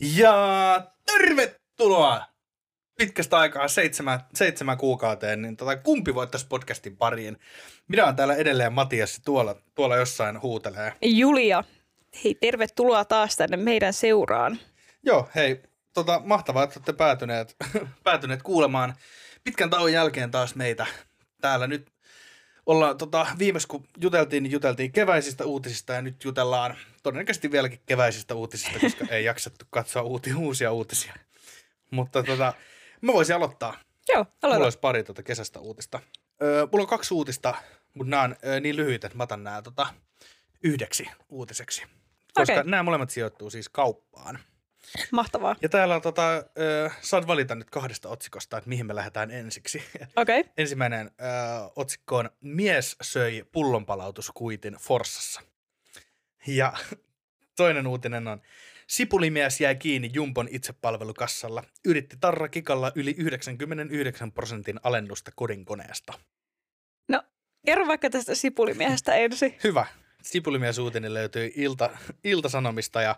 Ja tervetuloa pitkästä aikaa seitsemän, seitsemän kuukauteen, niin tota, kumpi voittaisi podcastin pariin? Minä olen täällä edelleen Matias tuolla, tuolla jossain huutelee. Julia, hei tervetuloa taas tänne meidän seuraan. Joo, hei, tota, mahtavaa, että olette päätyneet, päätyneet kuulemaan pitkän tauon jälkeen taas meitä täällä nyt ollaan tota, viimeksi kun juteltiin, niin juteltiin keväisistä uutisista ja nyt jutellaan todennäköisesti vieläkin keväisistä uutisista, koska ei jaksettu katsoa uuti, uusia uutisia. Mutta tota, mä voisin aloittaa. Joo, aloita. Mulla olisi pari tota kesästä uutista. Öö, mulla on kaksi uutista, mutta nämä on öö, niin lyhyitä, että mä otan nämä tota, yhdeksi uutiseksi. Koska okay. nämä molemmat sijoittuu siis kauppaan. Mahtavaa. Ja täällä on tota, äh, saat valita nyt kahdesta otsikosta, että mihin me lähdetään ensiksi. Okei. Okay. Ensimmäinen äh, otsikko on Mies söi pullonpalautuskuitin Forssassa. Ja toinen uutinen on Sipulimies jäi kiinni Jumpon itsepalvelukassalla. Yritti tarra kikalla yli 99 prosentin alennusta kodinkoneesta. No, kerro vaikka tästä sipulimiehestä ensin. Hyvä. Sipulimies uutinen löytyy Ilta, Ilta-Sanomista ja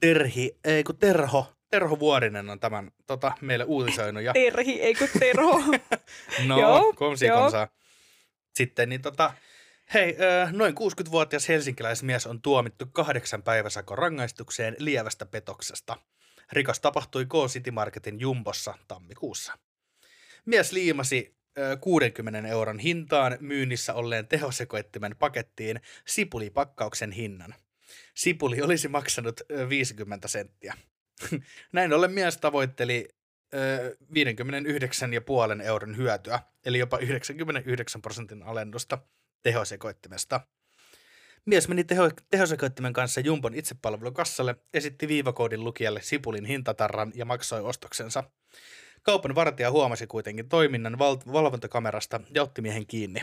Terhi, ei kun Terho, Terho Vuorinen on tämän tota, meille uutisoinut. Ja... Terhi, ei kun Terho. no, joo, komsi konsaa. Sitten niin tota, hei, noin 60-vuotias helsinkiläismies on tuomittu kahdeksan päiväsakon rangaistukseen lievästä petoksesta. Rikos tapahtui K-City Marketin Jumbossa tammikuussa. Mies liimasi 60 euron hintaan myynnissä olleen tehosekoittimen pakettiin sipulipakkauksen hinnan – sipuli olisi maksanut 50 senttiä. Näin ollen mies tavoitteli 59,5 euron hyötyä, eli jopa 99 prosentin alennusta tehosekoittimesta. Mies meni teho, tehosekoittimen kanssa Jumbon itsepalvelukassalle, esitti viivakoodin lukijalle sipulin hintatarran ja maksoi ostoksensa. Kaupan vartija huomasi kuitenkin toiminnan val- valvontakamerasta ja otti miehen kiinni.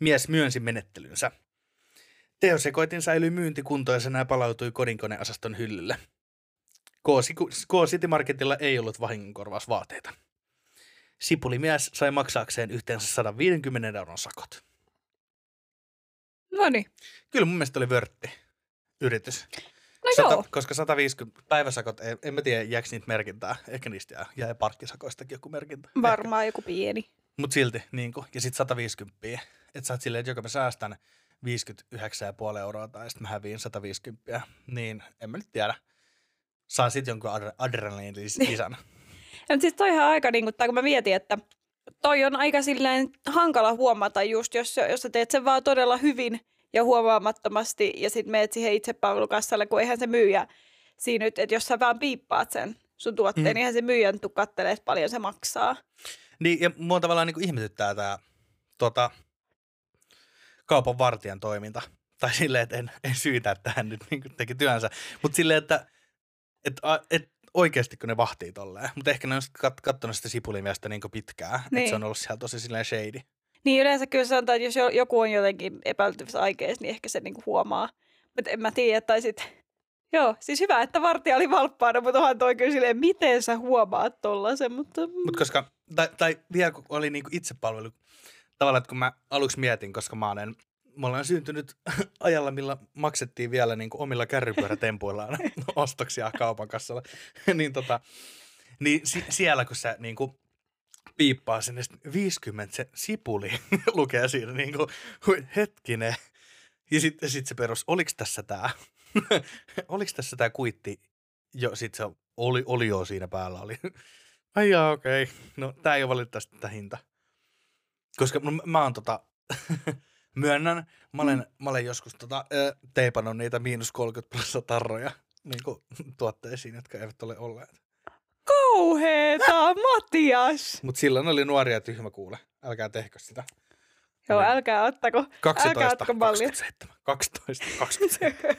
Mies myönsi menettelynsä. Tehosekoitin säilyi myyntikuntoisena ja palautui kodinkoneasaston hyllylle. K-City Marketilla ei ollut vahingonkorvausvaateita. Sipulimies sai maksaakseen yhteensä 150 euron sakot. No niin. Kyllä mun mielestä oli vörtti yritys. No 100, joo. Koska 150 päiväsakot, en, en mä tiedä jääkö niitä merkintää. Ehkä niistä jää, jää parkkisakoistakin joku merkintä. Varmaan Ehkä. joku pieni. Mutta silti, niin kun, ja sitten 150. Että sä oot silleen, että joka mä säästän 59,5 euroa tai sitten mä häviin 150, niin en mä nyt tiedä. Saan sitten jonkun adre- adrenaliin lisän. ja siis toi ihan aika, niin kun, tai kun mä mietin, että toi on aika silleen hankala huomata just, jos, jos sä teet sen vaan todella hyvin ja huomaamattomasti ja sitten meet siihen itsepalvelukassalle, kun eihän se myyjä siinä nyt, että jos sä vaan piippaat sen sun tuotteen, mm. niin eihän se myyjän tuu kattelee, että paljon se maksaa. Niin, ja mua tavallaan niin ihmetyttää tämä tota, kaupan vartijan toiminta. Tai silleen, että en, en syytä, että hän nyt niin teki työnsä. Mutta silleen, että et, et, oikeasti kun ne vahtii tolleen. Mutta ehkä ne on kat, kattonut sitä sipulimiesta niin pitkään. Niin. Että se on ollut siellä tosi silleen shady. Niin yleensä kyllä sanotaan, että jos joku on jotenkin epäilyttävissä aikeissa, niin ehkä se niinku huomaa. Mutta en mä tiedä, tai sitten Joo, siis hyvä, että vartija oli valppaana, mutta onhan toi kyllä silleen, miten sä huomaat tollasen, mutta... Mut koska, tai, tai vielä kun oli niinku itsepalvelu, tavallaan, että kun mä aluksi mietin, koska mä olen, mä olen syntynyt ajalla, millä maksettiin vielä niin kuin omilla kärrypyörätempuillaan ostoksia kaupan kassalla, niin, tota, niin si- siellä kun sä niin kuin piippaa sinne 50 se sipuli lukee siinä niin kuin, hetkinen. Ja sitten sit se perus, oliko tässä tämä, oliko tässä tämä kuitti, jo, sitten se oli, oli jo siinä päällä, oli, ai okei, okay. no tämä ei ole valitettavasti tämä hinta. Koska mä, mä oon tota, Myönnän, mä olen, mä olen joskus tota, teipannut niitä miinus 30 prosenttia tarroja niin kuin, tuotteisiin, jotka eivät ole olleet. Kauheeta, Matias! Mutta silloin oli nuoria tyhmä kuule. Älkää tehkö sitä. Joo, Olen älkää ottako, 12, älkää ottako mallia. 27, 12, 27.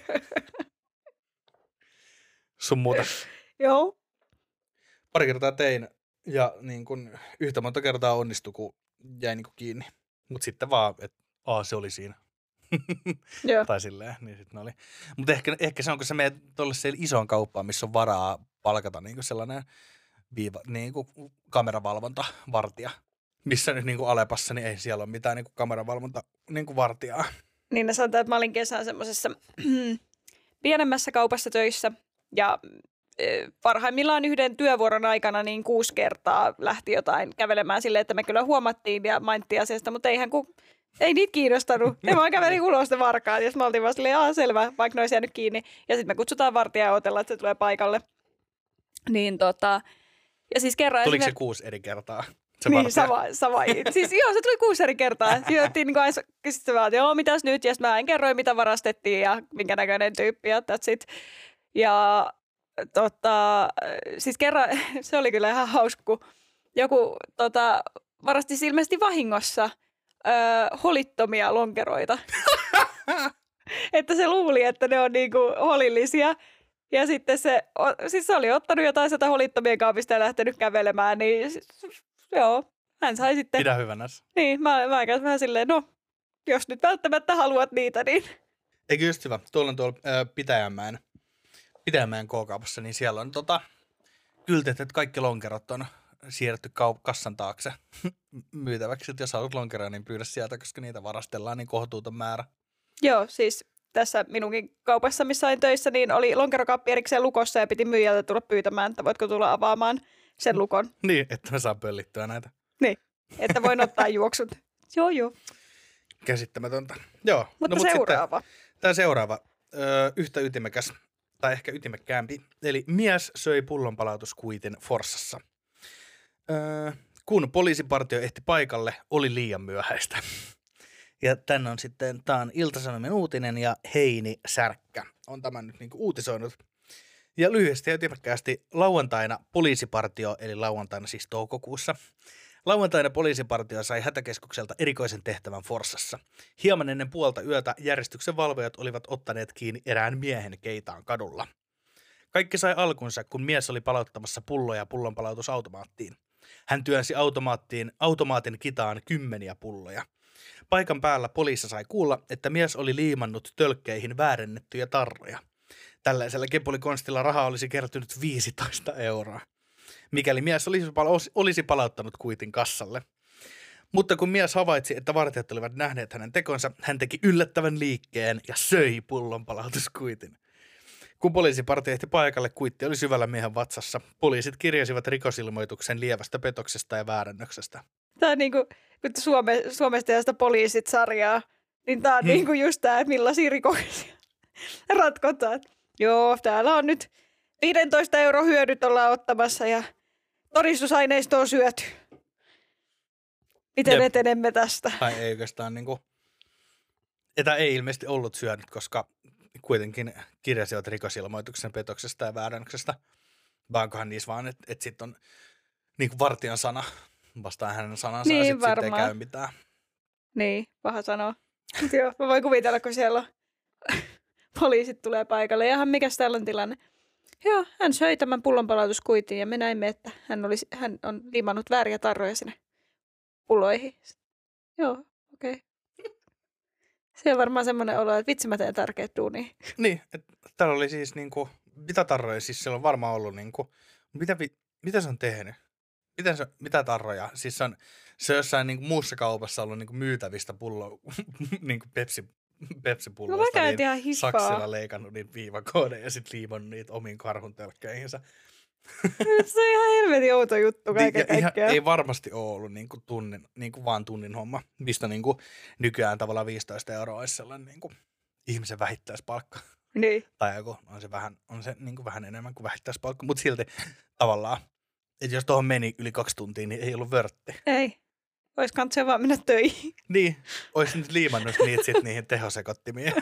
Sun muuta. Joo, Pari kertaa tein ja niin kun, yhtä monta kertaa onnistui, kun jäi niin kun kiinni. Mutta sitten vaan, että aa, se oli siinä. joo. tai silleen, niin sitten oli. Mutta ehkä, ehkä se on, kun sä menet tuollaiseen isoon kauppaan, missä on varaa palkata niin sellainen viiva, niin kameravalvontavartija. Missä nyt niin kuin Alepassa, niin ei siellä ole mitään niin kameravalvonta niin vartijaa. Niin ne sanotaan, että mä olin kesän semmoisessa pienemmässä kaupassa töissä ja parhaimmillaan yhden työvuoron aikana niin kuusi kertaa lähti jotain kävelemään silleen, että me kyllä huomattiin ja mainittiin asiasta, mutta eihän kun ei niitä kiinnostanut. Ne vaan käveli ulos ne varkaat ja sitten me oltiin vaan silleen, Aa, selvä, vaikka ne olisi jäänyt kiinni. Ja sitten me kutsutaan vartijaa ja odotellaan, että se tulee paikalle. Niin tota, ja siis kerran Tuliko se esimerk- kuusi eri kertaa? Se niin, vartija? sama, sama. Siis joo, se tuli kuusi eri kertaa. Sijoittiin niin aina, sitten vaan, että joo, mitäs nyt? Ja sitten mä en kerroin, mitä varastettiin ja minkä näköinen tyyppi ja that's it. Ja tota, siis kerran, se oli kyllä ihan hauska, kun joku tota, varasti ilmeisesti vahingossa öö, holittomia lonkeroita. että se luuli, että ne on niinku holillisia. Ja sitten se, o- siis se oli ottanut jotain sieltä holittomien kaapista ja lähtenyt kävelemään, niin joo, hän sai sitten. Pidä hyvänä. Niin, mä, mä käyn vähän silleen, no, jos nyt välttämättä haluat niitä, niin Eikö just hyvä? Tuolla on tuolla ää, Pitäjänmäen, Pitäjänmäen K-kaupassa, niin siellä on tota, kyltet, että kaikki lonkerot on siirretty kaup- kassan taakse myytäväksi. Et jos haluat lonkeroa, niin pyydä sieltä, koska niitä varastellaan niin kohtuuton määrä. joo, siis tässä minunkin kaupassa, missä olin töissä, niin oli lonkerokaappi erikseen lukossa ja piti myyjältä tulla pyytämään, että voitko tulla avaamaan sen lukon, Niin, että me saa pöllittyä näitä. että voin ottaa juoksut. Joo, joo. Käsittämätöntä. Joo. Mutta no, no, mut seuraava. Sitten, tämä seuraava, öö, yhtä ytimekäs, tai ehkä ytimekkäämpi. Eli mies söi pullonpalautuskuitin Forssassa. Öö, kun poliisipartio ehti paikalle, oli liian myöhäistä. Ja tänne on sitten, tämä on Ilta-Sanomien uutinen ja Heini Särkkä on tämän nyt niin uutisoinut. Ja lyhyesti ja ytimekkäästi lauantaina poliisipartio, eli lauantaina siis toukokuussa, Lauantaina poliisipartio sai hätäkeskukselta erikoisen tehtävän Forssassa. Hieman ennen puolta yötä järjestyksen valvojat olivat ottaneet kiinni erään miehen keitaan kadulla. Kaikki sai alkunsa, kun mies oli palauttamassa pulloja pullonpalautusautomaattiin. Hän työnsi automaattiin, automaatin kitaan kymmeniä pulloja. Paikan päällä poliisi sai kuulla, että mies oli liimannut tölkkeihin väärennettyjä tarroja. Tällaisella kepulikonstilla rahaa olisi kertynyt 15 euroa mikäli mies olisi, pala- olisi palauttanut kuitin kassalle. Mutta kun mies havaitsi, että vartijat olivat nähneet hänen tekonsa, hän teki yllättävän liikkeen ja söi pullon palautuskuitin. Kun poliisipartio ehti paikalle, kuitti oli syvällä miehen vatsassa. Poliisit kirjasivat rikosilmoituksen lievästä petoksesta ja väärännöksestä. Tämä on niin kuin, kun Suome, Suomesta ja sitä poliisit-sarjaa, niin tämä on Hmm. niin kuin just tämä, että millaisia rikoksia ratkotaan. Joo, täällä on nyt 15 euro hyödyt ollaan ottamassa ja todistusaineisto on syöty. Miten Jep. etenemme tästä? Tai ei oikeastaan niin kuin, etä ei ilmeisesti ollut syönyt, koska kuitenkin kirjasivat rikosilmoituksen petoksesta ja väärännöksestä. Vaankohan niissä vaan, että, että sitten on niin kuin vartijan sana vastaan hänen sanansa ja Niin, sit, sitten ei varmaan. käy mitään. Niin, paha sanoa. Mut Joo, mä voin kuvitella, kun siellä on poliisit tulee paikalle. Ja mikä täällä on tilanne? Joo, hän söi tämän pullonpalautuskuitin ja me näimme, että hän, olisi, hän on liimannut vääriä tarroja sinne pulloihin. Joo, okei. Okay. Se on varmaan semmoinen olo, että vitsi mä teen tärkeät duunia. Niin, että täällä oli siis niinku, mitä tarroja, siis siellä on varmaan ollut niinku, mitä, mitä se on tehnyt? Mitä, se, mitä tarroja? Siis se on, se on jossain niinku muussa kaupassa ollut niinku myytävistä pullo, niinku pepsi, pepsipulloista, käyn niin saksilla leikannut niitä viivakoodeja ja sitten liimannut niitä omiin karhuntölkkeihinsä. Se on ihan helvetin outo juttu kaiken Niin, ja ihan, ei varmasti ole ollut niinku tunnin, niinku vaan tunnin homma, mistä niinku nykyään tavallaan 15 euroa olisi sellainen niinku ihmisen vähittäispalkka. Niin. tai joku, on se vähän, on se niin kuin vähän enemmän kuin vähittäispalkka, mutta silti tavallaan, että jos tuohon meni yli kaksi tuntia, niin ei ollut vörtti. Ei. Ois se vaan mennä töihin. Niin, olisi nyt liimannut niitä sit niihin tehosekottimiin.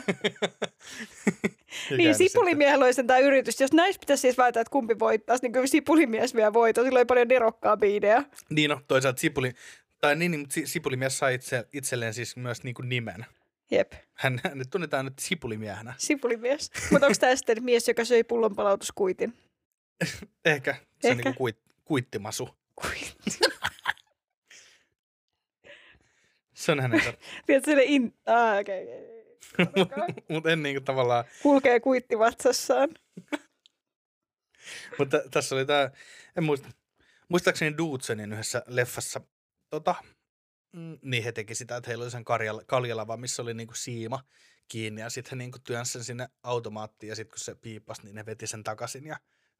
niin, sipulimiehellä olisi tämä yritys. Jos näistä pitäisi siis väittää, että kumpi voittaisi, niin kyllä sipulimies vielä voittaa. Sillä oli paljon nerokkaampi idea. Niin no, toisaalta sipuli, tai niin, niin sipulimies sai itse, itselleen siis myös niin kuin nimen. Jep. Hän, hän nyt tunnetaan nyt sipulimiehenä. Sipulimies. Mutta onko tämä sitten mies, joka söi pullonpalautuskuitin? Ehkä. Se Ehkä. on niin kuin kuit, kuittimasu. Kuitti. Se on hänen Tiedätkö, sille in... Ah, okei, okay, okay. Mutta en niinku tavallaan... Kulkee kuitti vatsassaan. Mutta tässä oli tämä, en muista, muistaakseni Duutsenin yhdessä leffassa, tota, mm, niin he teki sitä, että heillä oli sen kaljalava, missä oli niinku siima kiinni ja sitten he niinku työnsi sen sinne automaattiin ja sitten kun se piipasi, niin ne veti sen takaisin ja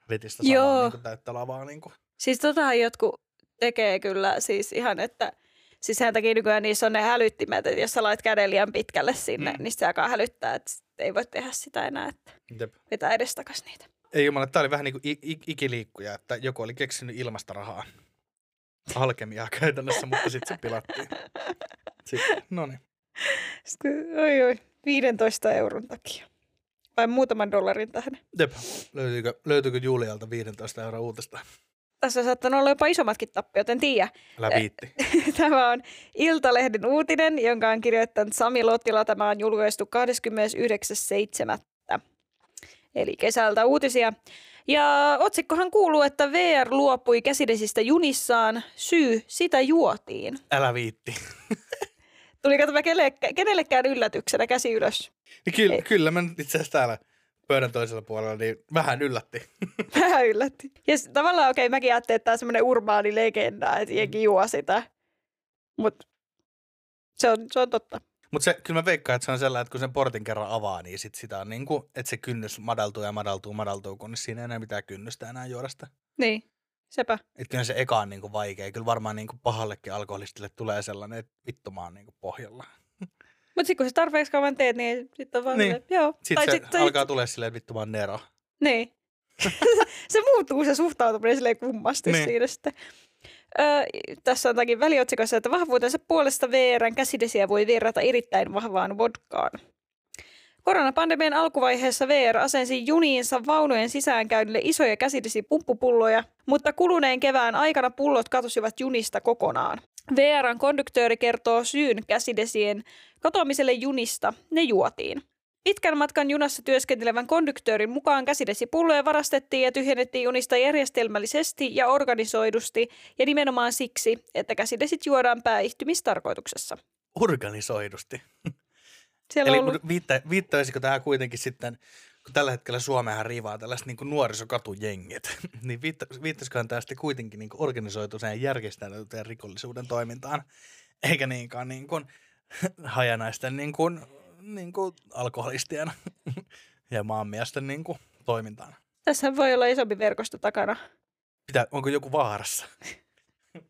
veti sitä samaa niinku täyttä lavaa. Niinku. Siis tota jotkut tekee kyllä siis ihan, että Siis sen takia nykyään niissä on ne hälyttimet, että jos sä lait käden liian pitkälle sinne, mm. niin se alkaa hälyttää, että ei voi tehdä sitä enää, että Jep. vetää edestakas niitä. Ei jumala, tämä oli vähän niin kuin ikiliikkuja, että joku oli keksinyt ilmasta rahaa. Alkemiaa käytännössä, mutta sitten se pilattiin. Sitten, no niin. Oi, oi, 15 euron takia. Vai muutaman dollarin tähän. Jep. Löytyykö, löytyykö Julialta 15 euroa uutesta? Tässä on saattanut olla jopa isommatkin tappiot, en tiedä. Älä viitti. Tämä on Iltalehden uutinen, jonka on kirjoittanut Sami Lottila. Tämä on julkaistu 29.7. Eli kesältä uutisia. Ja otsikkohan kuuluu, että VR luopui käsidesistä junissaan. Syy, sitä juotiin. Älä viitti. Tuli katsoma kenellekään yllätyksenä käsi ylös. Niin kyllä, kyllä mä itse asiassa täällä pöydän toisella puolella, niin vähän yllätti. Vähän yllätti. Ja tavallaan okei, okay, mäkin ajattelin, että tämä on semmoinen urbaani legenda, että jengi juo sitä. Mutta se on, se on totta. Mutta kyllä mä veikkaan, että se on sellainen, että kun sen portin kerran avaa, niin sit sitä on niin kuin, että se kynnys madaltuu ja madaltuu, madaltuu, kun siinä ei enää mitään kynnystä enää juoda sitä. Niin, sepä. Että kyllä se eka on niin kuin vaikea. Kyllä varmaan niin kuin pahallekin alkoholistille tulee sellainen, että vittu mä oon niin kuin pohjalla. Mutta sitten kun sä tarpeeksi kauan teet, niin sitten on vaan niin. Silleen, joo. Sitten se sit, alkaa sit... tulee silleen, vittu oon Nero. Niin. se muuttuu se suhtautuminen silleen kummasti niin. siinä sitten. Öö, tässä on takin väliotsikossa, että vahvuutensa puolesta VRn käsidesiä voi verrata erittäin vahvaan vodkaan. Koronapandemian alkuvaiheessa VR asensi juniinsa vaunujen sisäänkäynnille isoja käsidesipumppupulloja, mutta kuluneen kevään aikana pullot katosivat junista kokonaan. VRn konduktööri kertoo syyn käsidesien katoamiselle junista. Ne juotiin. Pitkän matkan junassa työskentelevän konduktöörin mukaan käsidesipulloja varastettiin ja tyhjennettiin junista järjestelmällisesti ja organisoidusti ja nimenomaan siksi, että käsidesit juodaan pääihtymistarkoituksessa. Organisoidusti? Siellä Eli ollut... viittä, viittaisiko tähän kuitenkin sitten, kun tällä hetkellä Suomehan riivaa tällaiset niin nuorisokatujengit, niin viitta, viittaisikohan tämä sitten kuitenkin niin organisoituseen järjestäytyneen rikollisuuden toimintaan, eikä niinkään niin kuin hajanaisten niin kuin, niin kuin alkoholistien ja maanmiesten niin kuin toimintaan. Tässä voi olla isompi verkosto takana. Pitää, onko joku vaarassa?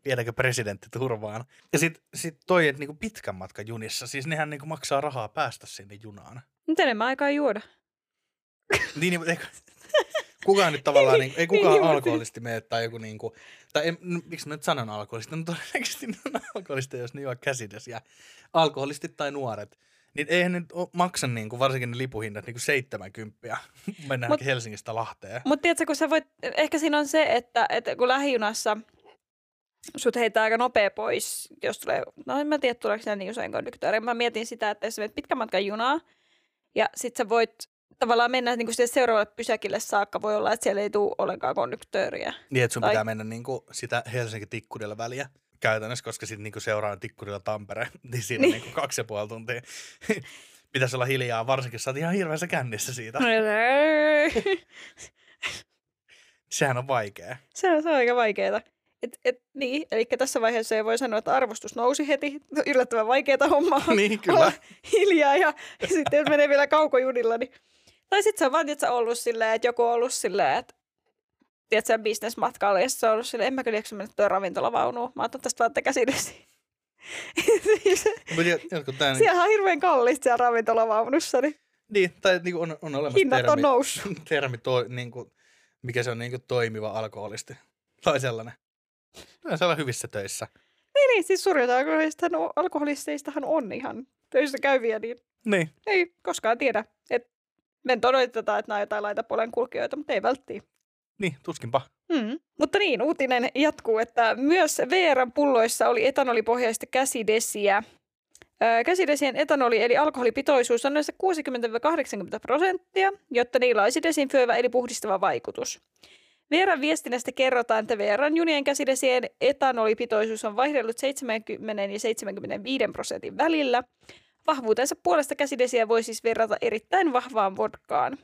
Viedäänkö presidentti turvaan? Ja sitten sit toi, että niinku pitkän matkan junissa, siis nehän niinku maksaa rahaa päästä sinne junaan. Nyt enemmän aikaa juoda. Niin, niin kukaan nyt tavallaan, niin, ei kukaan niin, alkoholisti mene tai joku niinku, tai en, miksi mä nyt sanon alkoholisti, no todennäköisesti ne on alkoholisti, jos ne juo käsidesiä. Alkoholistit tai nuoret, niin eihän ne maksa niin kuin, varsinkin ne lipuhinnat niin kuin 70 mennään mut, Helsingistä Lahteen. Mutta tiedätkö, kun sä voit, ehkä siinä on se, että, että kun lähijunassa sut heittää aika nopea pois, jos tulee, no en mä tiedä tuleeko sinä niin usein konduktööri. Mä mietin sitä, että jos sä pitkän matkan junaa ja sit sä voit tavallaan mennä niin kuin seuraavalle pysäkille saakka, voi olla, että siellä ei tule ollenkaan konduktööriä. Niin, että sun tai... pitää mennä niin kuin sitä Helsinki-Tikkurilla väliä käytännössä, koska sitten niin seuraan Tikkurilla Tampere, niin siinä niin. on niin kuin kaksi ja puoli tuntia. Pitäisi olla hiljaa, varsinkin sä oot ihan hirveässä kännissä siitä. Sehän on vaikea. Se on, se on aika vaikeeta. Et, et, niin, eli tässä vaiheessa ei voi sanoa, että arvostus nousi heti. Yllättävän vaikeaa hommaa niin, kyllä. hiljaa ja, ja sitten menee vielä kaukojunilla, niin... Tai sitten se on vaan että ollut silleen, että joku on ollut silleen, että tiedätkö, bisnesmatkalla, ja se on ollut silleen, en mä kyllä jaksa mennä tuon ravintolavaunuun. Mä otan tästä vaan käsidesi. Tämä... Siellä on hirveän kallista siellä ravintolavaunussa. Niin, niin tai niin on, on olemassa Hinnat termi, on noussut. termi to, niin kuin, mikä se on niin kuin toimiva alkoholisti. Tai sellainen. Se on hyvissä töissä. Niin, niin siis suurin alkoholisteistahan on ihan töissä käyviä, niin Niin. ei koskaan tiedä. Me odotetaan, että nämä on jotain laitapuolen kulkijoita, mutta ei välttii. Niin, tuskinpa. Mm. Mutta niin, uutinen jatkuu, että myös VRn pulloissa oli etanolipohjaista käsidesiä. Käsidesien etanoli eli alkoholipitoisuus on noissa 60-80 prosenttia, jotta niillä olisi desinfioiva eli puhdistava vaikutus. VRn viestinnästä kerrotaan, että VRn junien käsidesien etanolipitoisuus on vaihdellut 70 ja 75 prosentin välillä. Vahvuutensa puolesta käsidesiä voi siis verrata erittäin vahvaan vodkaan.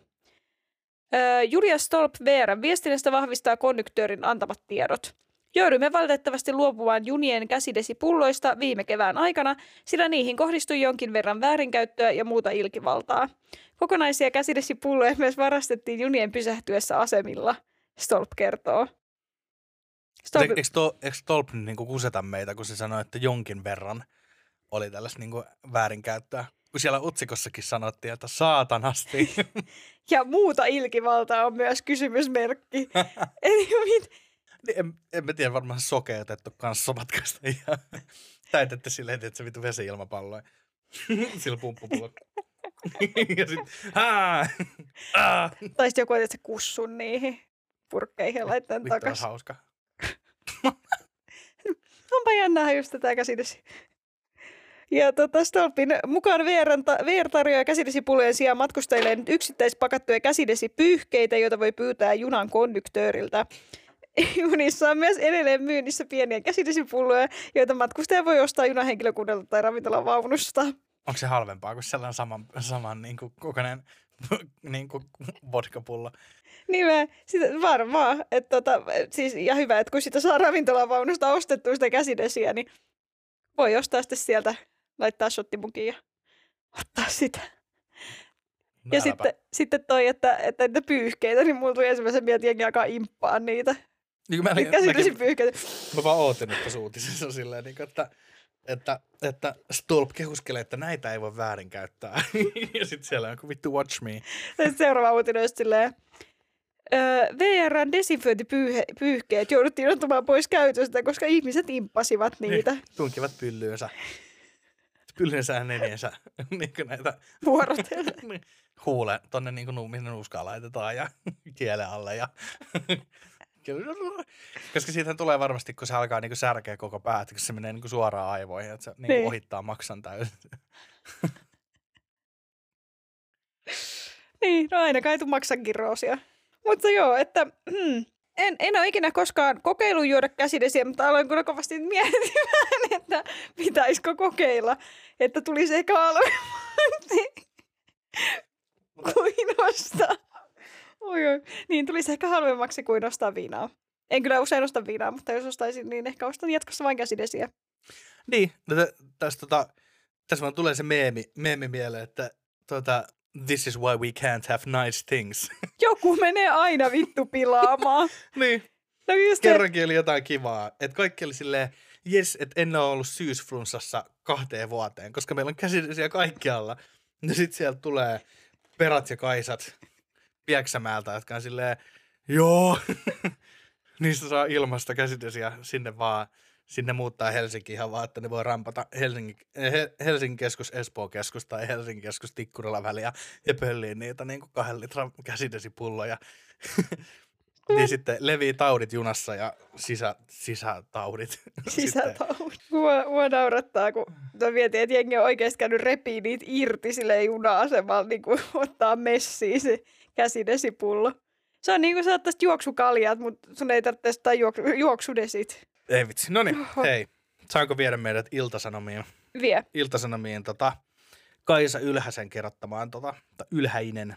Öö, Julia Stolp VRn viestinnästä vahvistaa konduktöörin antamat tiedot. Jouduimme valitettavasti luopumaan junien käsidesipulloista viime kevään aikana, sillä niihin kohdistui jonkin verran väärinkäyttöä ja muuta ilkivaltaa. Kokonaisia käsidesipulloja myös varastettiin junien pysähtyessä asemilla, Stolp kertoo. Stolp, Eikö, eikö Tolp niinku kuseta meitä, kun se sanoi, että jonkin verran oli tällaista niinku väärinkäyttöä? Kun siellä otsikossakin sanottiin, että saatanasti. ja muuta ilkivaltaa on myös kysymysmerkki. Eli mit, Niin en, en mä tiedä, varmaan sokeutettu kanssomatkasta ja täytetty silleen, että se vittu vesi-ilmapalloja. Sillä pumppupullo. ja sit, haa, aa. tai sitten joku on se kussun niihin purkkeihin ja laittaa takaisin. hauska. Onpa jännää just tätä käsidesi. Ja tota, Stolpin mukaan VR, VR tarjoaa käsidesipullojen sijaan matkustajille nyt yksittäispakattuja käsidesipyyhkeitä, joita voi pyytää junan konduktööriltä. Junissa on myös edelleen myynnissä pieniä käsidesipulloja, joita matkustaja voi ostaa junahenkilökunnalta tai ravintolan vaunusta. Onko se halvempaa kuin sellainen saman, saman niin kuin kokoinen niin kuin vodkapullo? Niin mä, sitä, varmaan, että tota, siis, ja hyvä, että kun sitä saa ravintolan vaunusta ostettua sitä käsidesiä, niin voi ostaa sitten sieltä, laittaa shottimukin ja ottaa sitä. No ja sitten, sitten toi, että, että niitä pyyhkeitä, niin mulla tuli ensimmäisen mieleen, että jengi alkaa imppaa niitä. Niin mä, Niitä mäkin, käsidesipyyhkeitä. mä vaan ootin, että se uutisessa on silleen, niin kuin, että, että, että Stolp kehuskelee, että näitä ei voi väärinkäyttää. ja sitten siellä on joku vittu watch me. Sitten seuraava uutinen on silleen, öö, VRn desinfiointipyyhkeet jouduttiin ottamaan pois käytöstä, koska ihmiset imppasivat niitä Niin, tunkivat pyllyynsä. Pyllynsä ja nenensä. niin näitä vuorotellen. huule tonne niin kuin minne nuuskaa laitetaan ja kielen alle. Ja Koska siitähän tulee varmasti, kun se alkaa niin kuin särkeä koko päät, kun se menee niin kuin suoraan aivoihin, että se niin kuin Niin. ohittaa maksan täysin. Niin, no aina kai tuu maksan kiroosia. Mutta joo, että hmm, en, en ole ikinä koskaan kokeillut juoda käsidesiä, mutta aloin kyllä kovasti miettimään, että pitäisikö kokeilla, että tulisi ehkä halvemmaksi kuin ostaa. Oi, oi. Niin, tulisi ehkä halvemmaksi kuin ostaa viinaa. En kyllä usein osta viinaa, mutta jos ostaisin, niin ehkä ostan jatkossa vain käsidesiä. Niin, no tä- tästä tota, tässä vaan tulee se meemi, meemi mieleen, että tota, this is why we can't have nice things. Joku menee aina vittu pilaamaan. niin, No just kerrankin oli jotain kivaa. Että kaikki oli silleen, jes, että en ole ollut syysflunssassa kahteen vuoteen, koska meillä on käsidesiä kaikkialla. Ja sitten sieltä tulee Perat ja Kaisat Pieksämäältä, jotka on silleen, joo, niistä saa ilmasta käsidesiä sinne vaan, sinne muuttaa Helsinki ihan vaan, että ne voi rampata Helsingin, He- Helsingin keskus, Espoon keskus tai Helsingin keskus Tikkurila väliä ja pölliin niitä niin kuin kahden litran käsidesipulloja. niin sitten levii taudit junassa ja sisä, sisätaudit. Sitten- sisätaudit. Mua, mua naurattaa, kun mä mietin, että jengi on oikeasti käynyt repii niitä irti sille juna-asemalla, niin kuin ottaa messiin se käsidesipullo. Se on niin kuin saattaisit juoksukaljat, mutta sun ei tarvitse ottaa juoksu, juoksudesit. Ei vitsi. No niin, hei. Saanko viedä meidät Iltasanomiin? Vie. Iltasanomiin tota, Kaisa Ylhäsen kirjoittamaan, tota, tai Ylhäinen,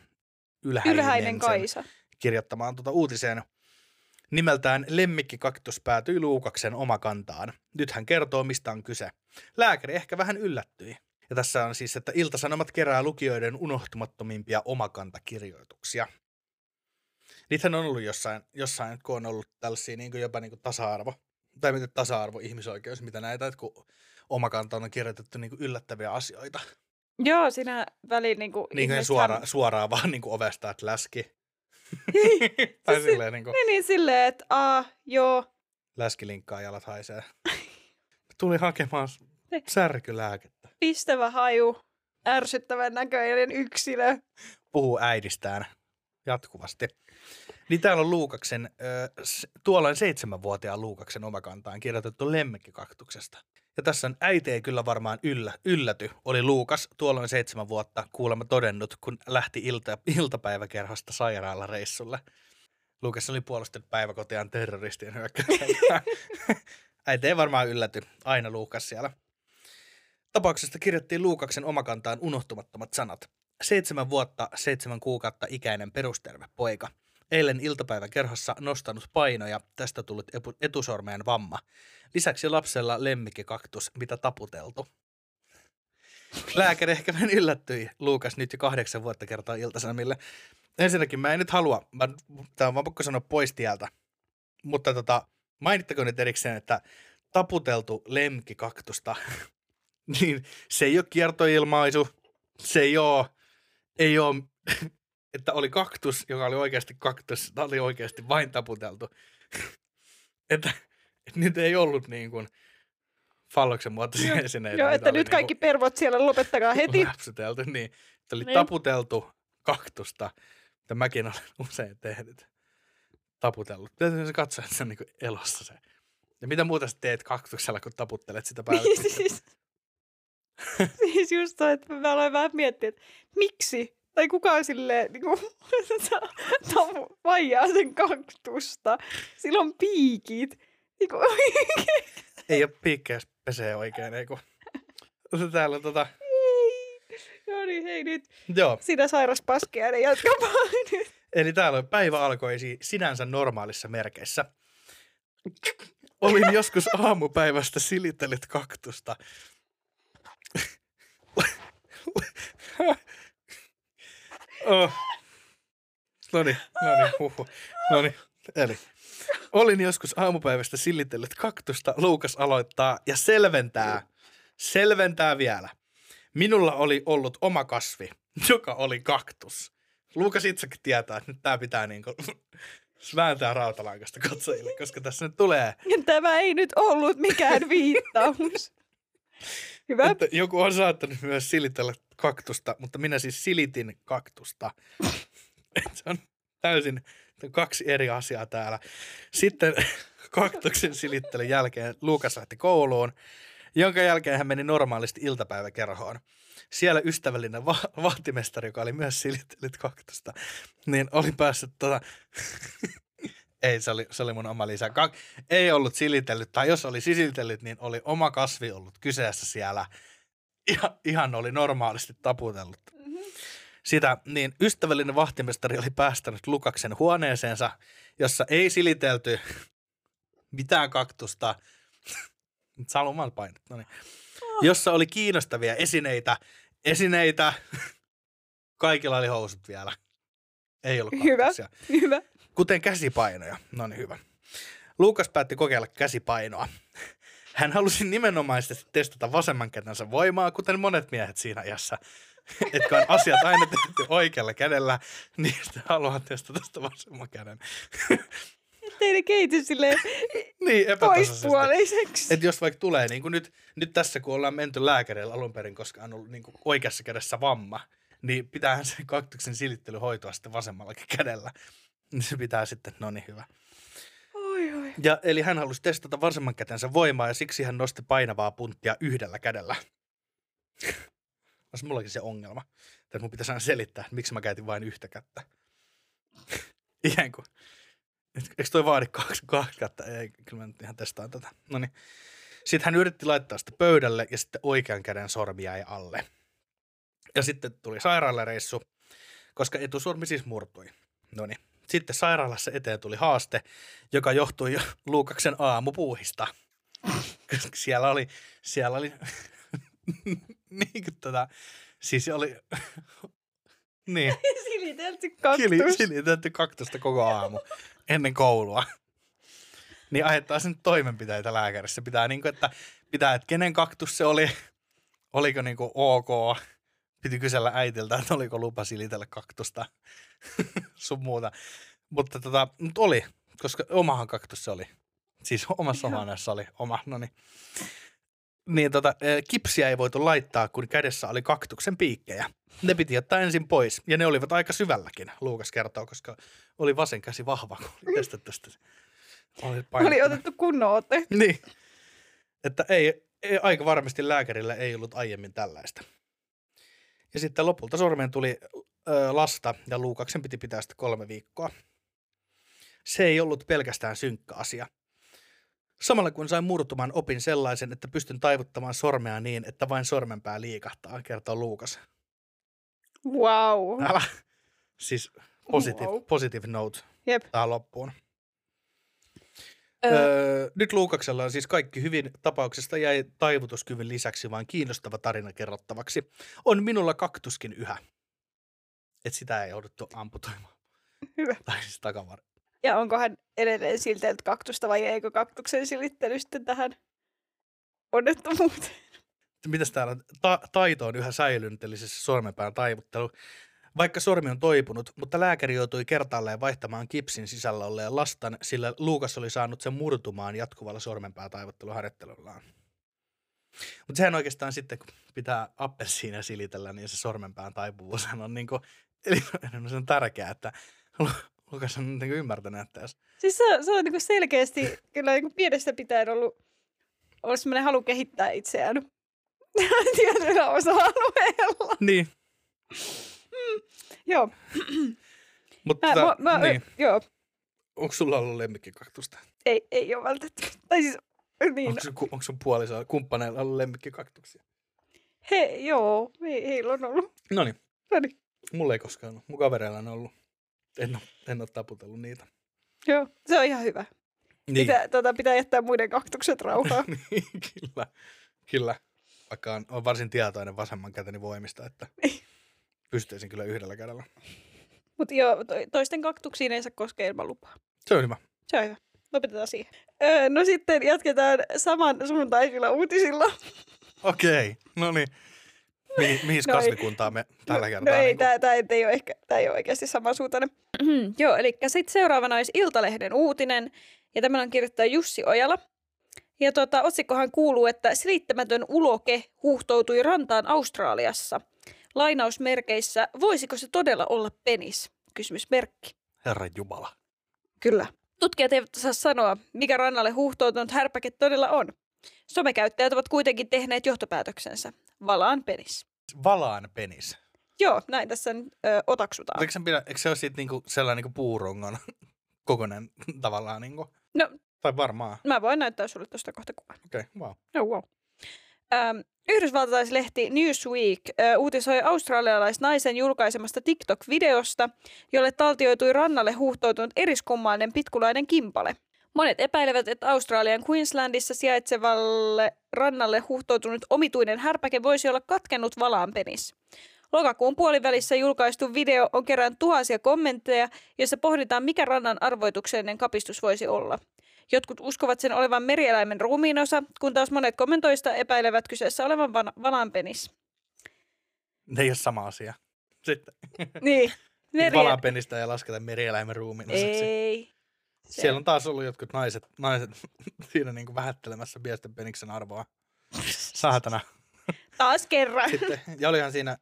Ylhäinen, Ylhäinen Kaisa. kirjoittamaan tota uutiseen. Nimeltään Lemmikkikaktus päätyi Luukaksen omakantaan. Nyt hän kertoo, mistä on kyse. Lääkäri ehkä vähän yllättyi. Ja tässä on siis, että Iltasanomat kerää lukijoiden unohtumattomimpia omakantakirjoituksia. Niitähän on ollut jossain, jossain kun on ollut tällaisia niin kuin jopa niin kuin tasa-arvo, tai mitä tasa-arvo, ihmisoikeus, mitä näitä, että kun omakantaan on kirjoitettu niin kuin yllättäviä asioita. Joo, siinä väliin niin kuin Niin kuin suora, suoraan vaan niin kuin ovesta, että läski. tai Siis- silleen niin kuin, Niin, niin silleen, että a, joo, läski linkkaa jalat haisee. tuli hakemaan särkylääkettä. Pistävä haju, ärsyttävän näköinen yksilö. Puhuu äidistään jatkuvasti. Niin täällä on Luukaksen, tuolloin seitsemänvuotiaan Luukaksen omakantaan kirjoitettu lemmekkikaktuksesta. Ja tässä on äiti ei kyllä varmaan yllä, ylläty, oli Luukas tuolloin seitsemän vuotta kuulemma todennut, kun lähti ilta, iltapäiväkerhosta sairaalareissulle. Luukas oli puolustanut päiväkotiaan terroristien hyökkäystä. äiti ei varmaan ylläty, aina Luukas siellä. Tapauksesta kirjattiin Luukaksen omakantaan unohtumattomat sanat. Seitsemän vuotta, seitsemän kuukautta ikäinen perusterve poika. Eilen iltapäiväkerhossa nostanut painoja, tästä tullut etusormeen vamma. Lisäksi lapsella kaktus, mitä taputeltu. Lääkäri ehkä vähän yllättyi. Luukas nyt jo kahdeksan vuotta kertaa iltasanomille. Ensinnäkin mä en nyt halua, mä, tää on vaan pakko sanoa pois tieltä. Mutta tota, mainittakoon nyt erikseen, että taputeltu kaktusta, niin se ei ole kiertoilmaisu, se ei ole, ei ole että oli kaktus, joka oli oikeasti kaktus, tämä oli oikeasti vain taputeltu. että, että nyt ei ollut niin kuin falloksen muotoisia esineitä. Joo, että nyt niin kaikki pervot siellä lopettakaa heti. Läpsytelty, niin. Että oli niin. taputeltu kaktusta, mitä mäkin olen usein tehnyt. Taputellut. Täytyy se katsoa, että se on niin kuin elossa se. Ja mitä muuta sä teet kaktuksella, kun taputtelet sitä päälle? Niin, siis, siis just toi, että mä aloin vähän miettiä, että miksi tai kukaan silleen niin kuin, vaijaa sen kaktusta. Sillä on piikit. Niin kuin, ei ole piikkejä, pesee oikein. Ei kun. Täällä on tota... No niin, hei nyt. Joo. Sinä sairas paskeja, niin jatkamaan nyt. Eli täällä on päivä alkoi sinänsä normaalissa merkeissä. Olin joskus aamupäivästä silitellyt kaktusta. Oh. No niin, no niin, huhu. No niin, eli. Olin joskus aamupäivästä sillitellyt kaktusta, Luukas aloittaa ja selventää, selventää vielä. Minulla oli ollut oma kasvi, joka oli kaktus. Luukas itsekin tietää, että nyt tämä pitää niin kuin vääntää rautalankasta katsojille, koska tässä nyt tulee... Tämä ei nyt ollut mikään viittaus. Hyvä. Että joku on saattanut myös silitellä kaktusta, mutta minä siis silitin kaktusta. se on täysin kaksi eri asiaa täällä. Sitten kaktuksen silittelyn jälkeen Luukas lähti kouluun, jonka jälkeen hän meni normaalisti iltapäiväkerhoon. Siellä ystävällinen va- vahtimestari, joka oli myös silittellyt kaktusta, niin oli päässyt tota, ei, se oli, se oli mun oma lisä. Kak- ei ollut silitellyt, tai jos oli sisitellyt, niin oli oma kasvi ollut kyseessä siellä. Ja, ihan oli normaalisti taputellut. Mm-hmm. Sitä, niin ystävällinen vahtimestari oli päästänyt Lukaksen huoneeseensa, jossa ei silitelty mitään kaktusta. Salumal painot, no niin. Oh. Jossa oli kiinnostavia esineitä, esineitä, kaikilla oli housut vielä. Ei ollut kaktuksia. Hyvä, hyvä. Kuten käsipainoja. No niin, hyvä. Luukas päätti kokeilla käsipainoa. Hän halusi nimenomaisesti testata vasemman kätensä voimaa, kuten monet miehet siinä iässä. Että on asiat aina tehty oikealla kädellä, niin sitten haluaa testata sitä vasemman käden. Teidän kehitys silleen niin, poispuoliseksi. Että jos vaikka tulee, niin kuin nyt, nyt tässä kun ollaan menty lääkärille alun perin, koska on ollut niin kuin oikeassa kädessä vamma, niin pitäähän se kaktuksen silittely hoitoa sitten vasemmallakin kädellä. Niin se pitää sitten, no niin hyvä. Oi, oi. Ja, eli hän halusi testata vasemman kätensä voimaa ja siksi hän nosti painavaa punttia yhdellä kädellä. Olisi mullakin se ongelma. Että mun pitäisi aina selittää, että miksi mä käytin vain yhtä kättä. Ihan kuin. Eikö toi vaadi kaksi, kaksi kättä? Ei, kyllä mä nyt ihan testaan tätä. No niin. Sitten hän yritti laittaa sitä pöydälle ja sitten oikean käden sormi jäi alle. Ja sitten tuli sairaalareissu, koska etusormi siis murtui. No niin. Sitten sairaalassa eteen tuli haaste, joka johtui jo Luukaksen aamupuuhista. Koska siellä oli, siellä oli, niin kuin tota, siis oli, niin. Silitelty kaktus. Silitelty kaktusta koko aamu ennen koulua. Niin ajettaa sen toimenpiteitä lääkärissä. Pitää niin kuin, että, pitää, että kenen kaktus se oli, oliko niin kuin ok, piti kysellä äitiltä, että oliko lupa silitellä kaktusta sun muuta. Mutta tota, mutta oli, koska omahan kaktus se oli. Siis omassa huoneessa oli oma, no niin. niin tota, eh, kipsiä ei voitu laittaa, kun kädessä oli kaktuksen piikkejä. Ne piti ottaa ensin pois, ja ne olivat aika syvälläkin, Luukas kertoo, koska oli vasen käsi vahva, kun oli testattu sitä. Oli, Oli otettu kunnon ote. Niin, että ei, ei, aika varmasti lääkärillä ei ollut aiemmin tällaista. Ja sitten lopulta sormeen tuli ö, lasta, ja Luukaksen piti pitää sitä kolme viikkoa. Se ei ollut pelkästään synkkä asia. Samalla kun sain murtumaan, opin sellaisen, että pystyn taivuttamaan sormea niin, että vain sormenpää liikahtaa, kertoo Luukas. Wow. Älä. Siis positive, Wow. positive note Jep. tähän loppuun. Öö, Öö, nyt Luukaksella on siis kaikki hyvin. Tapauksesta jäi taivutuskyvyn lisäksi vain kiinnostava tarina kerrottavaksi. On minulla kaktuskin yhä. Et sitä ei jouduttu amputoimaan. Hyvä. Tai siis takavar. ja onko hän edelleen siltellyt kaktusta vai eikö kaktuksen silittely sitten tähän onnettomuuteen? Mitäs täällä on? Ta- taito on yhä säilynyt, eli siis sormenpään taivuttelu. Vaikka sormi on toipunut, mutta lääkäri joutui kertaalleen vaihtamaan kipsin sisällä olleen lastan, sillä Luukas oli saanut sen murtumaan jatkuvalla sormenpää taivutteluharjoittelullaan. Mutta sehän oikeastaan sitten, kun pitää appelsiinia silitellä, niin se sormenpään taipuvuushan on niinku, eli se on tärkeää, että Lu- Lukas on niinku ymmärtänyt, että jos Siis se, se on niinku selkeästi kyllä niinku pienestä pitäen ollut, ollut semmoinen halu kehittää itseään tietyllä osa-alueella. Niin, Joo. mutta Mä, tota, mä, mä, niin. joo. onko sulla ollut lemmikkikaktusta? Ei, ei ole välttämättä. Tai siis, niin. Onko sun, onko sun puoliso, kumppaneilla ollut lemmikkikaktuksia? He, joo, he, heillä on ollut. No niin, No niin, mulla ei koskaan ollut. Mun kavereilla on ollut. En ole, en ole taputellut niitä. joo, se on ihan hyvä. Niin, Pitää, tota, pitää jättää muiden kaktukset rauhaan. niin kyllä, kyllä. Vaikka on, on varsin tietoinen vasemman käteni voimista, että pystyisin kyllä yhdellä kädellä. Mutta joo, to, toisten kaktuksiin ei saa koskea ilman lupaa. Se on hyvä. Se on hyvä. Lopetetaan siihen. Öö, no sitten jatketaan saman sunnuntaisilla uutisilla. Okei, no niin. Mihin, mihin No kasvikuntaan me tällä no, kertaa? No ei, niin tämä tää ei ole ehkä tää ei ole oikeasti samansuuntainen. Joo, eli sitten seuraavana olisi Iltalehden uutinen, ja tämän on kirjoittaja Jussi Ojala. Ja tota, otsikkohan kuuluu, että selittämätön uloke huuhtoutui rantaan Australiassa. Lainausmerkeissä, voisiko se todella olla penis? Kysymysmerkki. Herran Jumala. Kyllä. Tutkijat eivät saa sanoa, mikä rannalle huuhtoutunut härpäke todella on. Somekäyttäjät ovat kuitenkin tehneet johtopäätöksensä. Valaan penis. Valaan penis. Joo, näin tässä nyt, ö, otaksutaan. Eikö, sen pidä, eikö se ole sitten niinku sellainen niinku puurongon kokonen tavallaan? Niinku? No, Tai varmaan. mä voin näyttää sulle tuosta kohta kuvan. Okei, okay, wow. Oh, wow. Ähm, Yhdysvaltalaislehti Newsweek äh, uutisoi australialaisnaisen julkaisemasta TikTok-videosta, jolle taltioitui rannalle huuhtoutunut eriskummainen pitkulainen kimpale. Monet epäilevät, että Australian Queenslandissa sijaitsevalle rannalle huuhtoutunut omituinen härpäke voisi olla katkennut valaanpenis. Lokakuun puolivälissä julkaistu video on kerännyt tuhansia kommentteja, joissa pohditaan, mikä rannan arvoituksellinen kapistus voisi olla. Jotkut uskovat sen olevan merieläimen ruumiinosa, kun taas monet kommentoista epäilevät kyseessä olevan van- valaanpenis. Ne ei ole sama asia. Sitten Niin. Meri... valaan penistä ja lasketa merieläimen ruumiin osaksi. Ei. Se- Siellä on taas ollut jotkut naiset, naiset siinä niinku vähättelemässä miesten peniksen arvoa. Saatana. Taas kerran. Sitten, ja olihan siinä,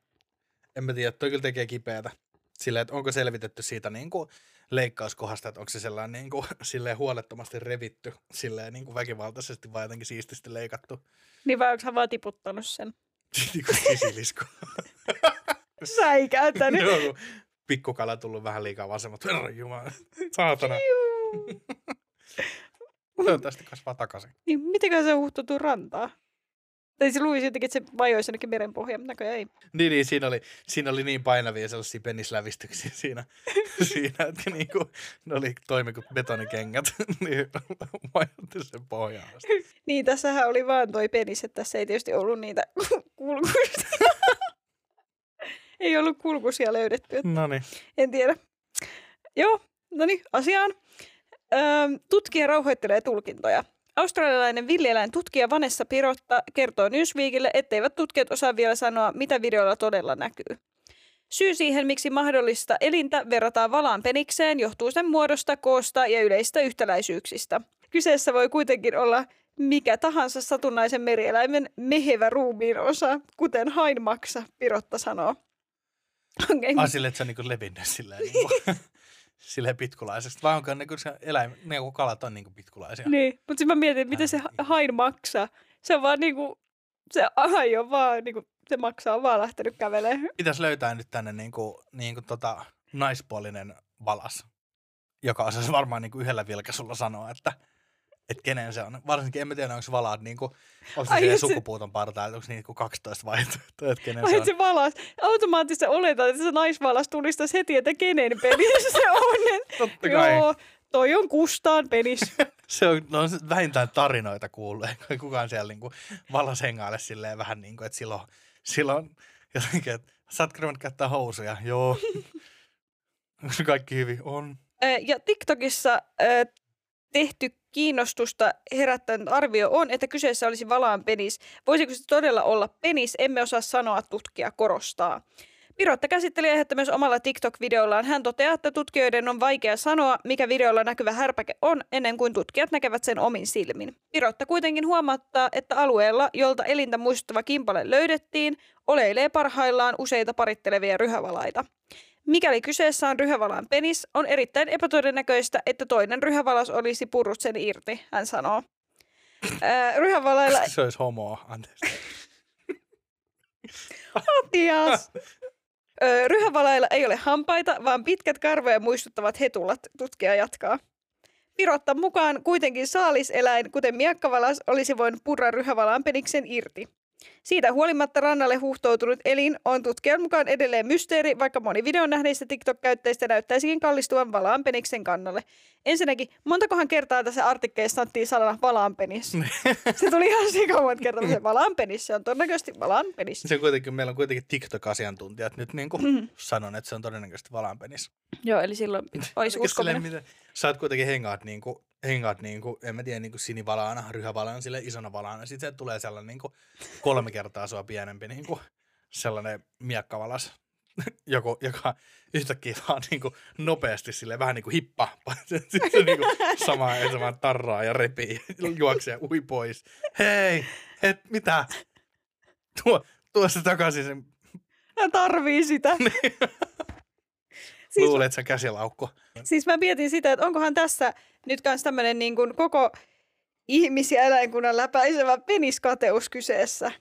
en mä tiedä, toi kyllä tekee kipeätä. Silleen, että onko selvitetty siitä niin kuin leikkauskohdasta, että onko se sellainen niin kuin, silleen huolettomasti revitty, silleen niin kuin väkivaltaisesti vai jotenkin siististi leikattu. niin vai onko hän vaan tiputtanut sen? niin kuin sisilisko. Säikäytänyt. Joo, pikkukala tullut vähän liikaa vasemmat. Herran jumala. Saatana. Toivottavasti kasvaa takaisin. niin mitenköhän se huhtoutuu rantaa? Tai se luisi jotenkin, että se vajoisi jonnekin merenpohjaan, mutta näköjään ei. Niin, niin siinä, oli, siinä oli niin painavia sellaisia penislävistyksiä siinä, siinä että niinku, ne oli toimi kuin betonikengät, niin vaikutti sen pohjaan. Niin, tässähän oli vaan toi penis, että tässä ei tietysti ollut niitä kulkuisia. ei ollut kulkusia löydetty, No niin. en tiedä. Joo, no niin, asiaan. Öm, tutkija rauhoittelee tulkintoja. Australialainen villieläin tutkija Vanessa Pirotta kertoo Newsweekille, etteivät tutkijat osaa vielä sanoa, mitä videolla todella näkyy. Syy siihen, miksi mahdollista elintä verrataan valaan penikseen, johtuu sen muodosta, koosta ja yleistä yhtäläisyyksistä. Kyseessä voi kuitenkin olla mikä tahansa satunnaisen merieläimen mehevä ruumiin osa, kuten hainmaksa, Pirotta sanoo. Okay. Ah, silleen, että se on niinku levinnyt silleen, niinku, silleen pitkulaisesta. Vai onko niinku se eläim, niinku kalat on niinku pitkulaisia? Niin, mutta sitten mä mietin, että miten se ha- hain maksaa. Se on vaan niinku, se hai on vaan niinku, se maksaa on vaan lähtenyt kävelemään. Pitäisi löytää nyt tänne niinku, niinku tota, naispuolinen valas, joka osaisi varmaan niinku yhdellä vilkaisulla sanoa, että että kenen se on. Varsinkin en mä tiedä, onko se valaat niinku, onko Ai, se se- sukupuuton parta, että onko niinku 12 vaihtoehtoja, että kenen Ai, se on. se valas. Automaattisesti oletan, että se naisvalas tulistaisi heti, että kenen penis se on. Totta kai. Joo, toi on Kustaan penis. Se on, no vähintään tarinoita kuullut, kukaan siellä niinku valas hengaile silleen vähän niin kuin, että silloin, silloin jotenkin, että saatko ruvennut käyttää housuja? Joo. Onko kaikki hyvin? On. Ja TikTokissa tehty kiinnostusta herättänyt arvio on, että kyseessä olisi valaan penis. Voisiko se todella olla penis? Emme osaa sanoa, tutkija korostaa. Pirotta käsitteli aihetta myös omalla TikTok-videollaan. Hän toteaa, että tutkijoiden on vaikea sanoa, mikä videolla näkyvä härpäke on, ennen kuin tutkijat näkevät sen omin silmin. Pirotta kuitenkin huomauttaa, että alueella, jolta elintä muistuttava kimpale löydettiin, oleilee parhaillaan useita parittelevia ryhävalaita. Mikäli kyseessä on ryhävalan penis, on erittäin epätodennäköistä, että toinen ryhävalas olisi purrut sen irti, hän sanoo. Ryhävalailla... Se olisi homoa, anteeksi. Matias! Ryhävalailla ei ole hampaita, vaan pitkät karvoja muistuttavat hetulat, tutkija jatkaa. Pirotta mukaan kuitenkin saaliseläin, kuten miekkavalas, olisi voinut purra ryhävalaan peniksen irti. Siitä huolimatta rannalle huuhtoutunut elin on tutkijan mukaan edelleen mysteeri, vaikka moni videon nähneistä TikTok-käyttäjistä näyttäisikin kallistuvan valaan peniksen kannalle. Ensinnäkin, montakohan kertaa tässä artikkeessa sanottiin sanana valaan penis? se tuli ihan sikamonta kertaa, se valaan penis, se on todennäköisesti valaan penis. Se kuitenkin, meillä on kuitenkin TikTok-asiantuntijat nyt niin Mm. kuin sanon, että se on todennäköisesti valanpenis. Joo, eli silloin olisi silleen, uskominen. miten, sä oot kuitenkin hengaat niinku, hengaat niinku, en mä tiedä, niinku sinivalaana, ryhävalaana, sille isona valaana. Sitten se tulee sellainen niinku kolme kertaa sua pienempi niinku sellainen miekkavalas, joku, joka yhtäkkiä vaan niinku nopeasti sille vähän niinku hippa. Sitten se niinku samaan ja samaan tarraa ja repii, juoksee ja ui pois. Hei, et mitä? Tuo, tuo se takaisin sen, Hän tarvii sitä. siis, luulet sen käsilaukko. siis mä mietin sitä, että onkohan tässä nyt kans tämmönen niin kuin koko ihmis- ja eläinkunnan läpäisevä peniskateus kyseessä.